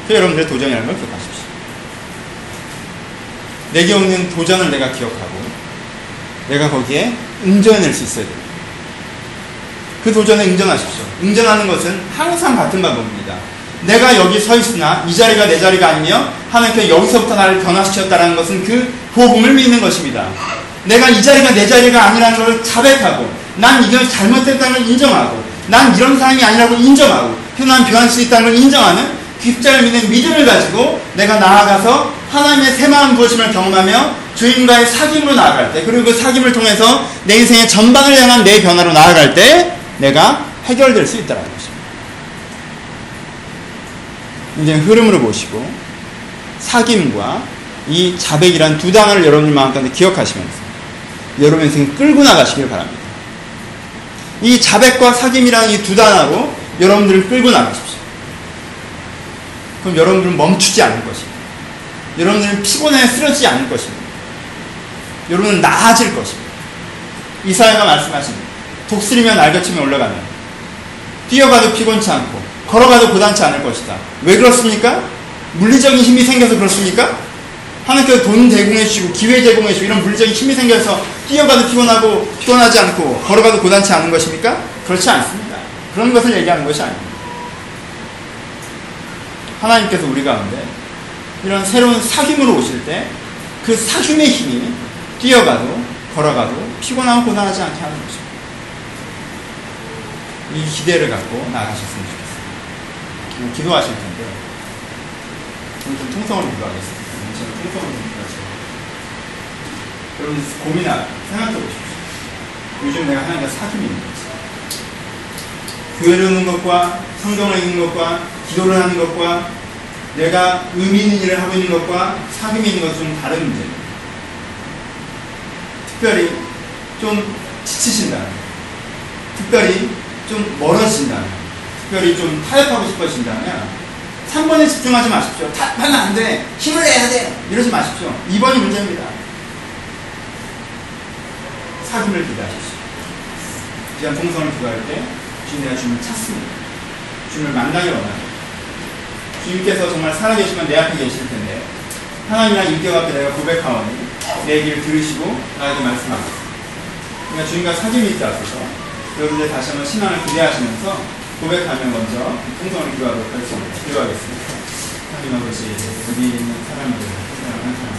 그 여러분들의 도전이라는 걸 기억하십시오. 내게 오는 도전을 내가 기억하고 내가 거기에 응전해낼 수 있어야 됩니다. 그 도전에 응전하십시오. 응전하는 것은 항상 같은 방법입니다. 내가 여기 서 있으나 이 자리가 내 자리가 아니며 하나님께서 여기서부터 나를 변화시켰다는 것은 그 복음을 믿는 것입니다. 내가 이 자리가 내 자리가 아니라는 걸 자백하고 난 이걸 잘못됐다는 걸 인정하고 난 이런 사람이 아니라고 인정하고 난 변할 수 있다는 걸 인정하는 귀자를 믿는 믿음을 가지고 내가 나아가서 하나님의 새마음 부으심을 경험하며 주인과의 사귐으로 나아갈 때 그리고 그 사귐을 통해서 내 인생의 전반을 향한 내 변화로 나아갈 때 내가 해결될 수 있다는 것입니다. 이제 흐름으로 보시고 사귐과 이 자백이란 두 단어를 여러분들 마음 가운데 기억하시면서 여러분 인생을 끌고 나가시길 바랍니다. 이 자백과 사귐이라는 이 두 단어로 여러분들을 끌고 나가십시오. 그럼 여러분들은 멈추지 않을 것입니다. 여러분들은 피곤해 쓰러지지 않을 것입니다. 여러분은 나아질 것입니다. 이사야가 말씀하십니다. 독수리면 날개치며 올라가면 뛰어가도 피곤치 않고 걸어가도 고단치 않을 것이다. 왜 그렇습니까? 물리적인 힘이 생겨서 그렇습니까? 하나님께서 돈 제공해 주시고 기회 제공해 주시고 이런 물리적인 힘이 생겨서 뛰어가도 피곤하고 피곤하지 않고 걸어가도 고단치 않은 것입니까? 그렇지 않습니다. 그런 것을 얘기하는 것이 아닙니다. 하나님께서 우리 가운데 이런 새로운 사귐으로 오실 때 그 사귐의 힘이 뛰어가도 걸어가도 피곤하고 고단하지 않게 하는 것입니다. 이 기대를 갖고 나가셨으면 좋겠습니다. 기도하실 텐데 오늘 좀 통성으로 기도하겠습니다. 저는 통성으로 기도하죠. 여러분 고민하 생각해 보십시오. 요즘 내가 하나님과 사귐이 있는 거지. 교회를 오는 것과 성경을 읽는 것과 기도를 하는 것과 내가 의미 있는 일을 하고 있는 것과 사귐이 있는 것은 좀 다른 문제입니다. 특별히 좀 지치신다. 특별히 좀 멀어진다면, 특별히 좀 타협하고 싶어진다면, 3번에 집중하지 마십시오. 타협하면 안 돼. 힘을 내야 돼. 이러지 마십시오. 2번이 문제입니다. 사귐을 기대하십시오. 이제 동성을 기도할 때, 주님 내가 주님을 찾습니다. 주님을 만나기 원합니다. 주님께서 정말 살아계시면 내 앞에 계실 텐데 하나님이랑 인격 앞에 내가 고백하오니 내 얘기를 들으시고 나에게 말씀하셨습니다. 그러니까 주님과 사귐이 있다 하셔서 여러분들 다시 한번 신앙을 기대하시면서 고백하면 먼저 통성을 기도하도록 하겠습니다. 기도하겠습니다. 하나님 아버지 여기 있는 사람들